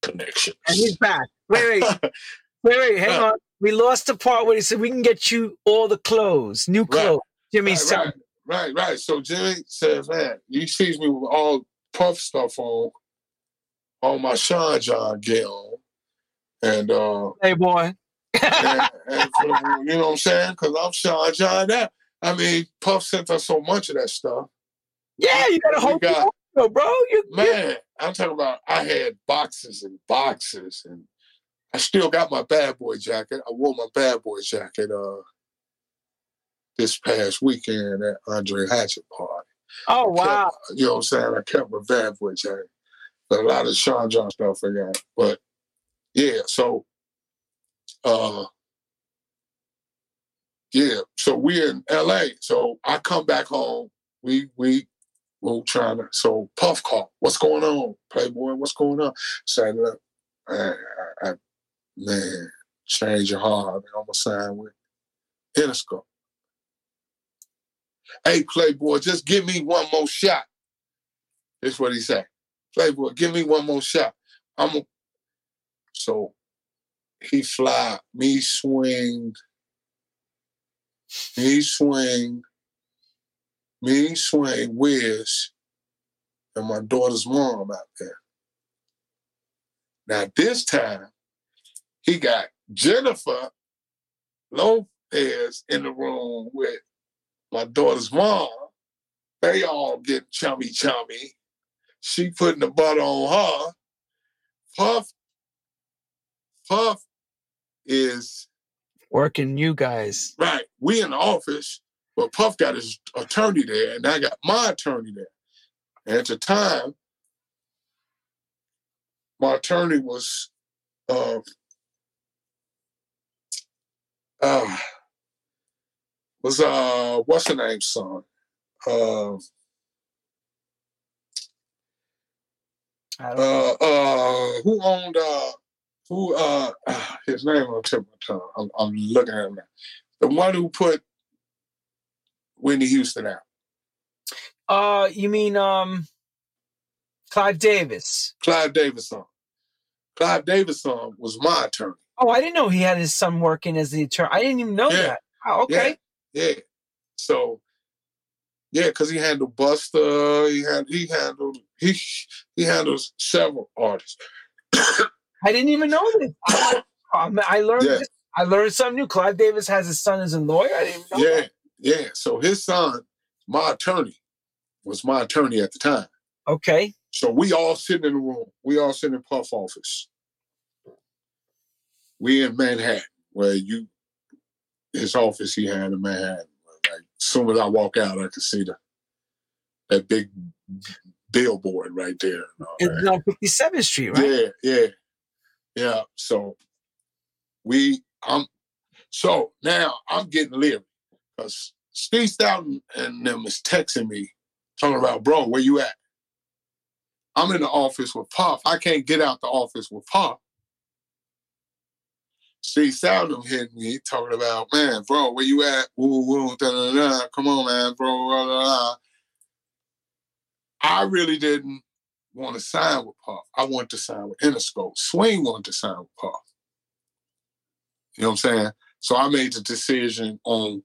connection. And he's back. Wait, wait, *laughs* wait, wait. Hang on. We lost the part where he said we can get you all the clothes, new Right. clothes. Jimmy right, said, right, right, right. So Jimmy says, man, he sees me with all puff stuff on, all my Sean John gear on. And uh "Hey, boy, and, *laughs* and for, you know what I'm saying? Because I'm Sean John that. I mean, Puff sent us so much of that stuff. Yeah, you got a whole got, bro. You, man, I'm talking about I had boxes and boxes and I still got my bad boy jacket. I wore my bad boy jacket uh this past weekend at Andre Hatchett party. Oh wow. Kept, you know what I'm saying? I kept my bad boy jacket. But a lot of Sean John stuff I got. But yeah, so uh yeah, so we're in LA. So I come back home. We we trying to so Puff call. What's going on, Playboy? What's going on? Say, look, I, I, man, change your heart. I'm gonna sign with Interscope. Hey, Playboy, just give me one more shot. That's what he said. Playboy, give me one more shot. I'm a... so he fly, me swing, me swing, me Swain, Wiz and my daughter's mom out there. Now this time he got Jennifer Lopez in the room with my daughter's mom. They all get chummy chummy. She putting the butter on her. Puff, Puff is working you guys. Right. We in the office, but Puff got his attorney there, and I got my attorney there. And at the time, my attorney was uh, uh, was uh what's the name son? Uh, uh, uh, who owned uh who uh *sighs* his name on tip of my tongue. I'm, I'm looking at him now. The one who put Whitney Houston out. Uh you mean um Clive Davis. Clive Davis son. Clive Davis son was my attorney. Oh, I didn't know he had his son working as the attorney. I didn't even know yeah. that. Oh, okay. Yeah. yeah. So yeah, because he handled Busta, he had he handled he he handles several artists. I didn't even know this. *coughs* I, I learned yeah. I learned something new. Clive Davis has his son as a lawyer. I didn't know. Yeah, that. Yeah. So his son, my attorney, was my attorney at the time. Okay. So we all sitting in the room. We all sitting in Puff office. We in Manhattan, where you his office he had in Manhattan. Like as soon as I walk out, I can see the that big billboard right there. It's on 57th Street, right? Yeah, yeah. Yeah. So we I'm so now I'm getting leery because Steve Stoute and them is texting me, talking about, bro, where you at? I'm in the office with Puff. I can't get out the office with Puff. Steve Stoute hitting me, talking about, man, bro, where you at? Woo, woo, da, da, da. Come on, man, bro. Blah, blah, blah. I really didn't want to sign with Puff. I wanted to sign with Interscope. Swing wanted to sign with Puff. You know what I'm saying? So I made the decision on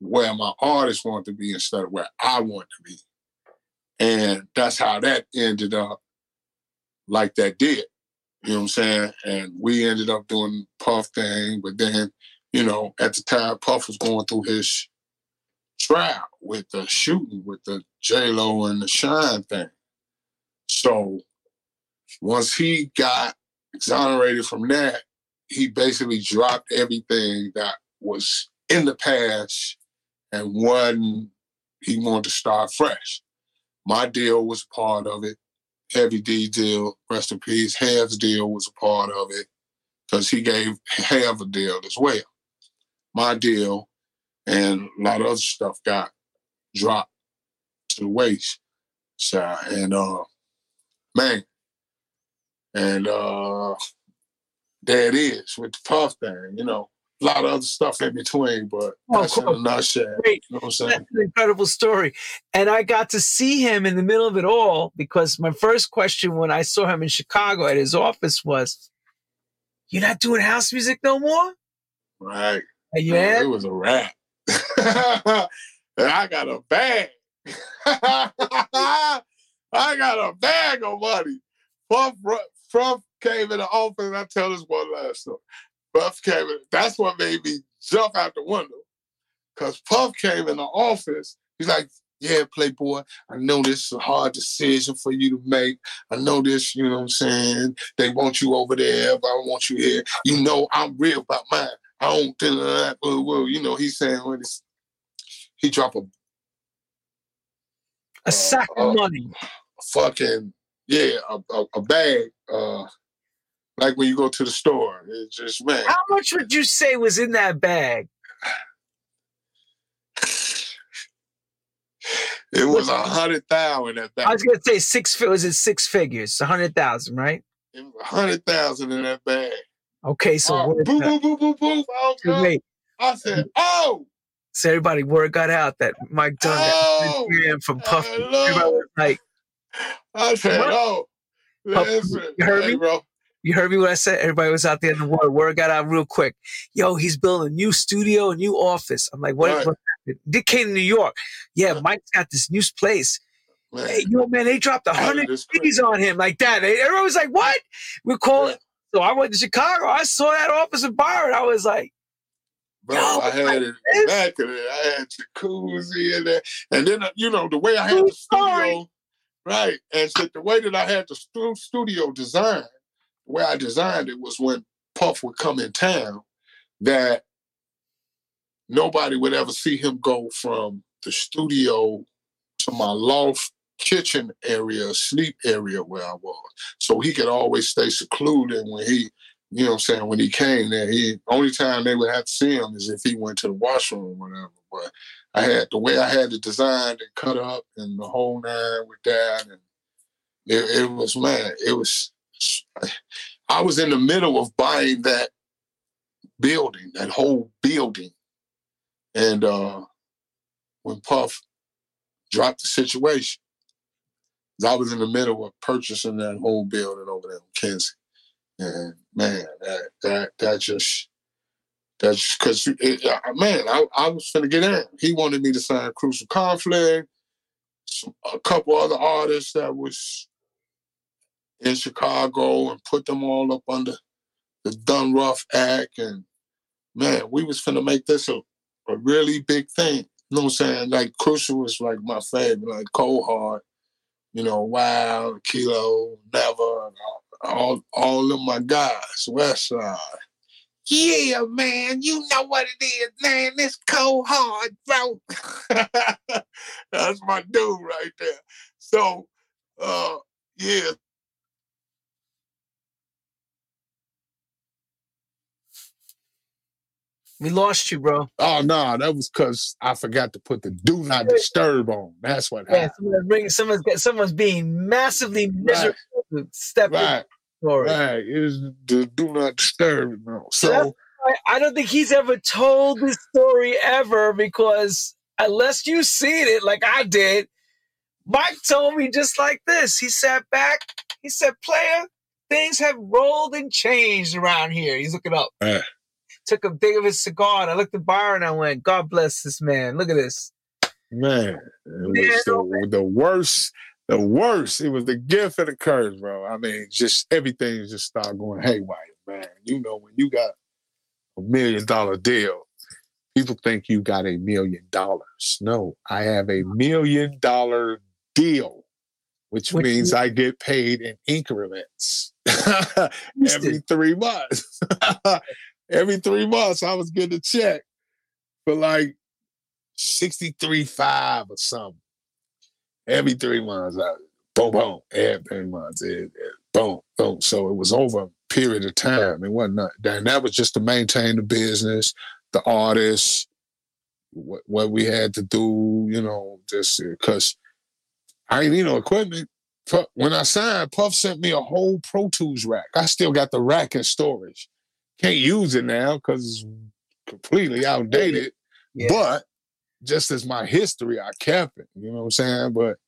where my artist wanted to be instead of where I want to be. And that's how that ended up like that did. You know what I'm saying? And we ended up doing Puff thing, but then, you know, at the time Puff was going through his trial with the shooting with the J Lo and the Shyne thing. So once he got exonerated from that, he basically dropped everything that was in the past and one he wanted to start fresh. My deal was part of it. Heavy D deal, rest in peace. Hav's deal was a part of it because he gave Have a deal as well. My deal and a lot of other stuff got dropped to the waste. So, and uh, man. And uh, there it is with the puff thing, you know. A lot of other stuff in between, but oh, that's cool. in a nutshell. Great. You know what I'm saying? That's an incredible story. And I got to see him in the middle of it all because my first question when I saw him in Chicago at his office was, You're not doing house music no more? Right. Yeah. it was a rap. *laughs* And I got a bag. *laughs* I got a bag of money. Puff, Puff came in the office, and I tell this one last story. Puff came in. That's what made me jump out the window. Cause Puff came in the office. He's like, yeah, Playboy, I know this is a hard decision for you to make. I know this, you know what I'm saying? They want you over there, but I want you here. You know, I'm real about mine. I don't think that. Well, well, you know, he's saying when it's, he drop a a sack uh, of money. Fucking yeah, a, a, a bag. Uh, like when you go to the store. It's just man. How much would you say was in that bag? It was a hundred thousand that bag. I was gonna say six. Was it six figures? A hundred thousand, right? A hundred thousand in that bag. Okay, so oh, boom, boom, boom, boom, boom. Oh, wait. I said, "Oh." So everybody, word got out that Mike Dunn oh, from Puffy. Everybody was like, I said? "Oh." Listen, you heard me, bro. You heard me what I said? Everybody was out there in the world. Word got out real quick. Yo, he's building a new studio, a new office. I'm like, what? Right. what Dick came to New York. Yeah, yeah, Mike's got this new place. Man. Hey, yo, man, they dropped a hundred fees on him like that. Everyone was like, "What?" We call yeah. it. So I went to Chicago. I saw that office in Byron. I was like, Bro, I had it back of it. I had jacuzzi in there, and then uh, you know the way I had the studio, right? And so the way that I had the studio designed, the way I designed it was when Puff would come in town, that nobody would ever see him go from the studio to my loft kitchen area, sleep area where I was. So he could always stay secluded when he, you know I'm saying, when he came there. He only time they would have to see him is if he went to the washroom or whatever. But I had the way I had it designed and cut up and the whole nine with that and it, it was man, it was I was in the middle of buying that building, that whole building and uh, when Puff dropped the situation, I was in the middle of purchasing that whole building over there in Kinzie. And man, that that that just that's because man, I, I was gonna get in. He wanted me to sign Crucial Conflict, some, a couple other artists that was in Chicago, and put them all up under the Rough Act. And man, we was finna make this a a really big thing. You know what I'm saying? Like Crucial was like my favorite, like Cold Hard, you know, Wild, Kilo, Never, all all of my guys, West Side. Yeah, man, you know what it is, man. It's cold hard, bro. *laughs* That's my dude right there. So, uh, yeah, We lost you, bro. Oh no, that was because I forgot to put the do not disturb on. That's what yeah, happened. Someone's, bringing, someone's, someone's being massively miserable. Right. Step right. Right. It was the do not disturb. No. So I don't think he's ever told this story ever because unless you seen it like I did, Mike told me just like this. He sat back. He said, "Player, things have rolled and changed around here." He's looking up. Uh took a big of his cigar and I looked at Byron and I went, God bless this man. Look at this. Man, it was the, the worst, the worst. It was the gift and the curse, bro. I mean, just everything just started going haywire, man. You know, when you got a million dollar deal, people think you got a million dollars. No, I have a million dollar deal, which, which means I get paid in increments *laughs* every three months *laughs* every three months I was getting a check for like 63.5 or something. Every three months, I, boom, boom, every three months, it, it, boom, boom. So it was over a period of time. It wasn't, not, and that was just to maintain the business, the artists, what, what we had to do, you know, just because I ain't, you know, equipment. When I signed, Puff sent me a whole Pro Tools rack. I still got the rack in storage. Can't use it now because it's completely outdated. Yeah. But just as my history, I kept it. You know what I'm saying? But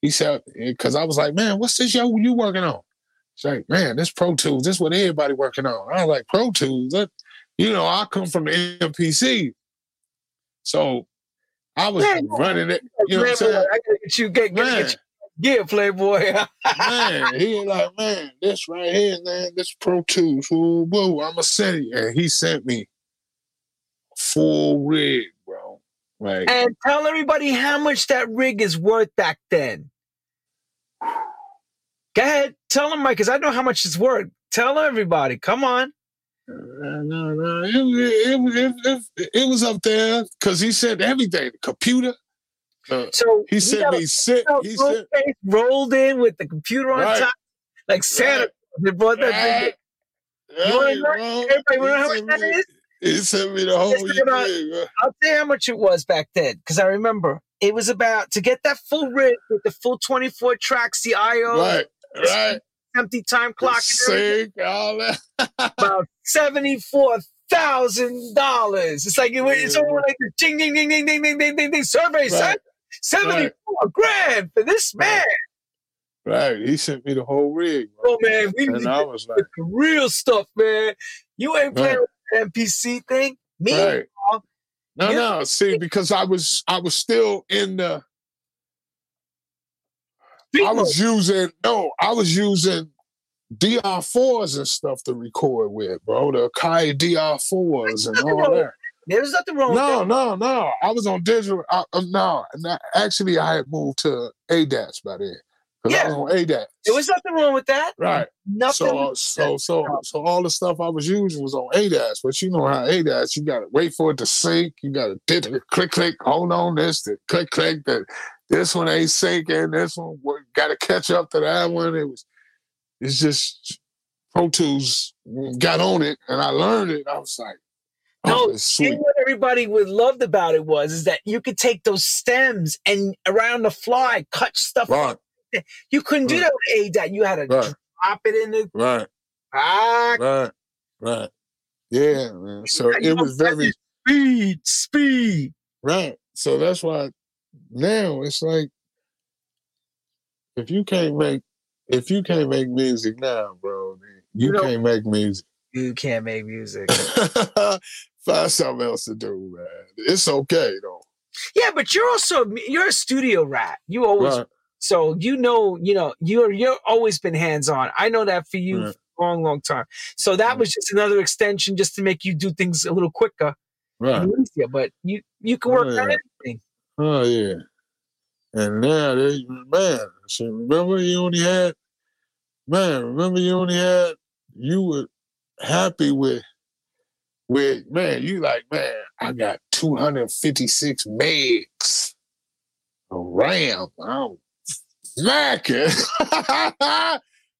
he said, eh, because I was like, man, what's this yo you working on? He's like, man, this Pro Tools, this is what everybody working on. I was like, Pro Tools? That, you know, I come from the MPC. So I was man, running it. You know what I'm saying? I gotta get you, get, get, get Yeah, Playboy. man, he was like, man, this right here, man, this Pro Tools, woo, woo, I'ma send you. And he sent me full rig, bro. Like, and tell everybody how much that rig is worth back then. Go ahead, tell them, Mike, because I know how much it's worth. Tell everybody. Come on. Uh, no, no, it, it, it, it, it was up there because he said everything. The computer. Uh, So he sent me sick. He full face rolled in with the computer on Right. top, like Santa. Right. They brought that right, thing. You wanna know- everybody know how much sent that is? He sent me the whole about- thing. I'll tell you how much it was back then, because I remember it was about to get that full rig with the full 24 tracks, the IO, Right, right. empty time clock, Sick, all that. about seventy-four thousand dollars. It's like it, it's all like the ding ding ding ding ding ding ding ding ding survey, son. Right, Seventy-four grand for this man. right. He sent me the whole rig, bro. Oh man, we And I was like, the real stuff, man. You ain't playing Right. with the MPC thing. Me, right. No, Yeah. no. See, because I was, I was still in the. I was using no, I was using DR4s and stuff to record with, bro. The Akai DR4s and *laughs* all that. There's nothing wrong with No, that. no, no. No. I was on digital. I, uh, no, and I- actually, I had moved to ADAT by then because I Yeah. was on ADAT. There was nothing wrong with that. right. Nothing. So, so, so, so, all the stuff I was using was on ADAT. But you know how ADAT, you got to wait for it to sync. You got to did click, click. Hold on, this, the click, click. That this one ain't syncing. This one got to catch up to that one. It was. It's just Pro Tools got on it, and I learned it. I was like, No, oh, sweet. know what everybody would loved about it was is that you could take those stems and around the fly cut stuff. Right, *laughs* You couldn't do Right. that with ADAT. You had to right, drop it in the right. back. Right, right. Yeah, man. So it was very Speed, speed. right. So that's why now it's like if you can't make if you can't make music now, bro, you You know- can't make music. You can't make music. *laughs* Find something else to do, man. It's okay though. yeah, but you're also you're a studio rat. You always Right, so you know you know you're you're always been hands on. I know that for you Right. for a long long time. So that Right. was just another extension just to make you do things a little quicker right. easier. But you you can work on Yeah. anything. Oh yeah. And now they man, so remember you only had man, remember you only had you were happy with with man, you like, man, I got 256 megs of RAM. I'm smacking. *laughs*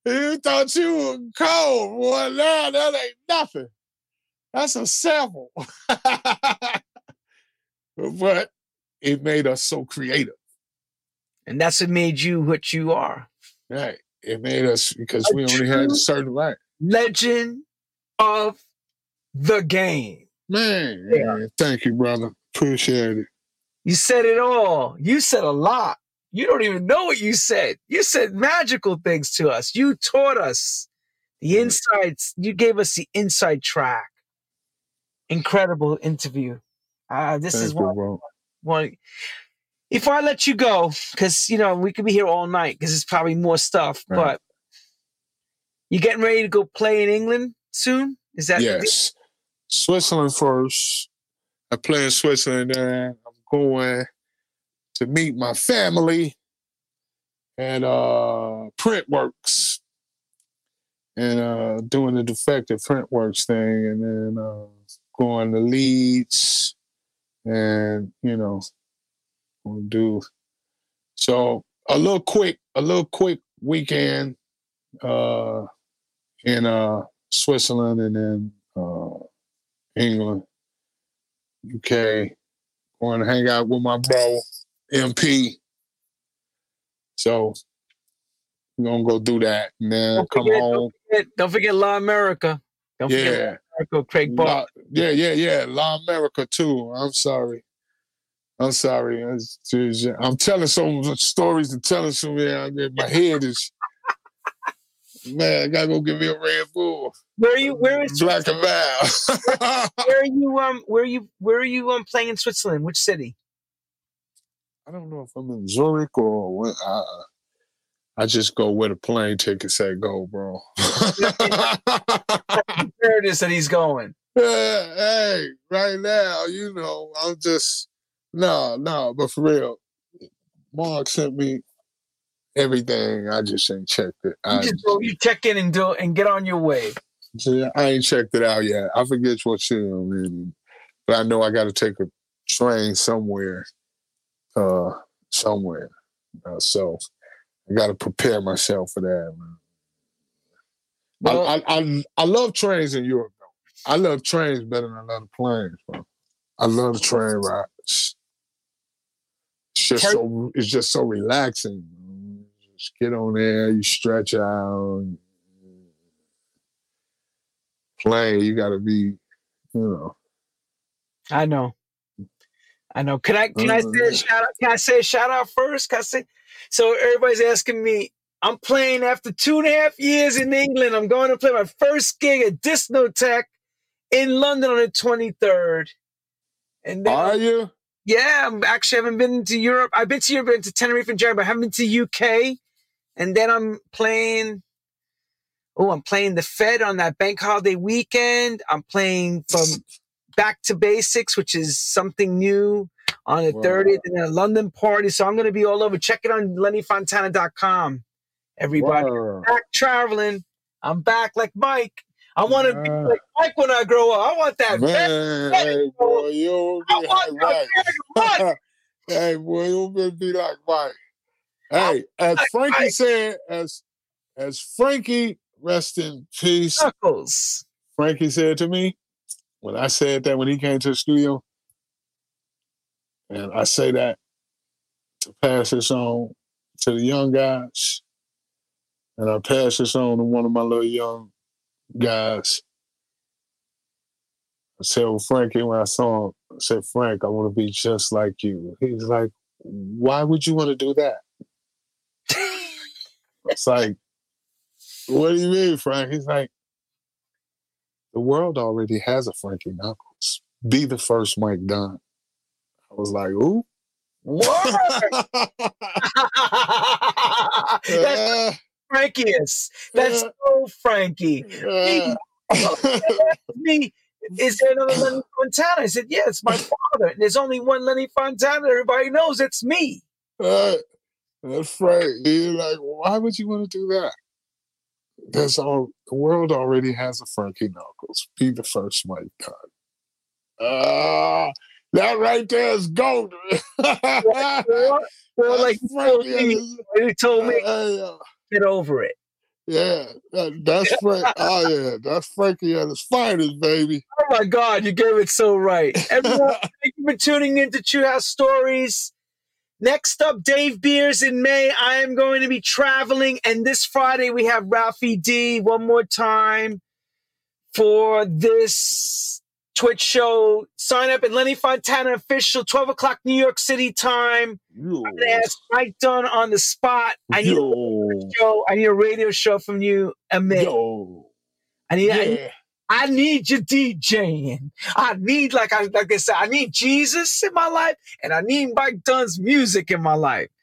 you thought you were cold, boy. Now that ain't nothing. That's a sample. *laughs* but it made us so creative. And that's what made you what you are. Right. It made us because A we only had a certain right. Legend of the game. Man, Yeah. man, thank you, brother. Appreciate it. You said it all. You said a lot. You don't even know what you said. You said magical things to us. You taught us the insights. You gave us the inside track. Incredible interview. Uh, this Thank is you, one, bro. one. If I let you go, because you know we could be here all night, because it's probably more stuff. Right. But you getting ready to go play in England soon? Is that? Yes. Switzerland first. I play in Switzerland and I'm going to meet my family at uh Printworks and uh doing the Defected Printworks thing and then uh going to Leeds and you know we'll do so a little quick a little quick weekend uh in uh Switzerland and then uh, England, UK, going to hang out with my bro, MP. So we're gonna go do that and then Don't come forget- home. Don't forget La America. Don't Yeah. America, Craig Ball. Yeah, yeah, yeah. La America too. I'm sorry. I'm sorry. I'm telling some stories and telling some. Yeah, my head is. Man, I gotta go get me a Red Bull. Where are you? Where is Black and Val. *laughs* where are you um where are you where are you um playing in Switzerland? Which city? I don't know if I'm in Zurich or what. Uh, I just go where the plane ticket say go, bro. Where it is that he's going. Yeah, hey, right now, you know, I'm just no, no, but for real, Mark sent me everything. I just ain't checked it. You I, just go, you check in and do and get on your way. see, I ain't checked it out yet. I forget what city I'm in, but I know I got to take a train somewhere, uh, somewhere. Uh, so I got to prepare myself for that. Man. Well, I, I, I I love trains in Europe though. I love trains better than I love planes, bro. I love the train rides. It's just so it's just so relaxing. Just get on there, you stretch out. play. you gotta be, you know. I know. I know. Can I can I say a Uh, shout out? Can I say a shout out first? Can I say so everybody's asking me, I'm playing after two and a half years in England. I'm going to play my first gig at Disnotech in London on the 23rd. And then Are you? Yeah, I'm actually haven't been to Europe. I've been to Europe, been to Tenerife and Germany, but I haven't been to UK. And then I'm playing. Oh, I'm playing the Fed on that bank holiday weekend. I'm playing from Back to Basics, which is something new on the Wow. 30th in a London party. So I'm going to be all over. Check it on lennyfontana.com. Everybody, Word. back traveling. I'm back like Mike. I want to be like Mike when I grow up. I want that. Man, hey boy, you I want like that Mike. bag of money. hey boy, you better be like Mike. Hey, as Frankie said, as as Frankie, rest in peace. Knuckles. Frankie said to me when I said that when he came to the studio, and I say that to pass this on to the young guys, and I pass this on to one of my little young guys. I said, well, Frankie, when I saw him, I said, Frank, I want to be just like you. He's like, why would you want to do that? It's like, what do you mean, Frank? He's like, the world already has a Frankie Knuckles. Be the first Mike Dunn. I was like, ooh. Word. *laughs* That's Frankiest. That's so Frankie. yeah. Me, is there another Lenny Fontana? I said, yeah, it's my father. And there's only one Lenny Fontana. Everybody knows it's me. Right. That's Frank. He's like, why would you want to do that? That's all. The world already has a Frankie Knuckles. Be the first Mike Dunn. Ah, that right there is gold. Or *laughs* like told Frankie me, he told me, uh, get over it. yeah, that, that's Frank. *laughs* oh yeah, that's Frankie at his finest, baby. Oh my God, you gave it so right. Everyone, *laughs* thank you for tuning in to True House Stories. Next up, Dave Beers in May. I am going to be traveling, and this Friday we have Ralphie D one more time for this Twitch show. Sign up at Lenny Fontana official, 12 o'clock New York City time. Yo, I'm gonna ask Mike Dunn on the spot. I need yo, a show. I need a radio show from you, a May. yo, I need. I, yeah. I need you DJing. I need, like I like I said, I need Jesus in my life, and I need Mike Dunn's music in my life.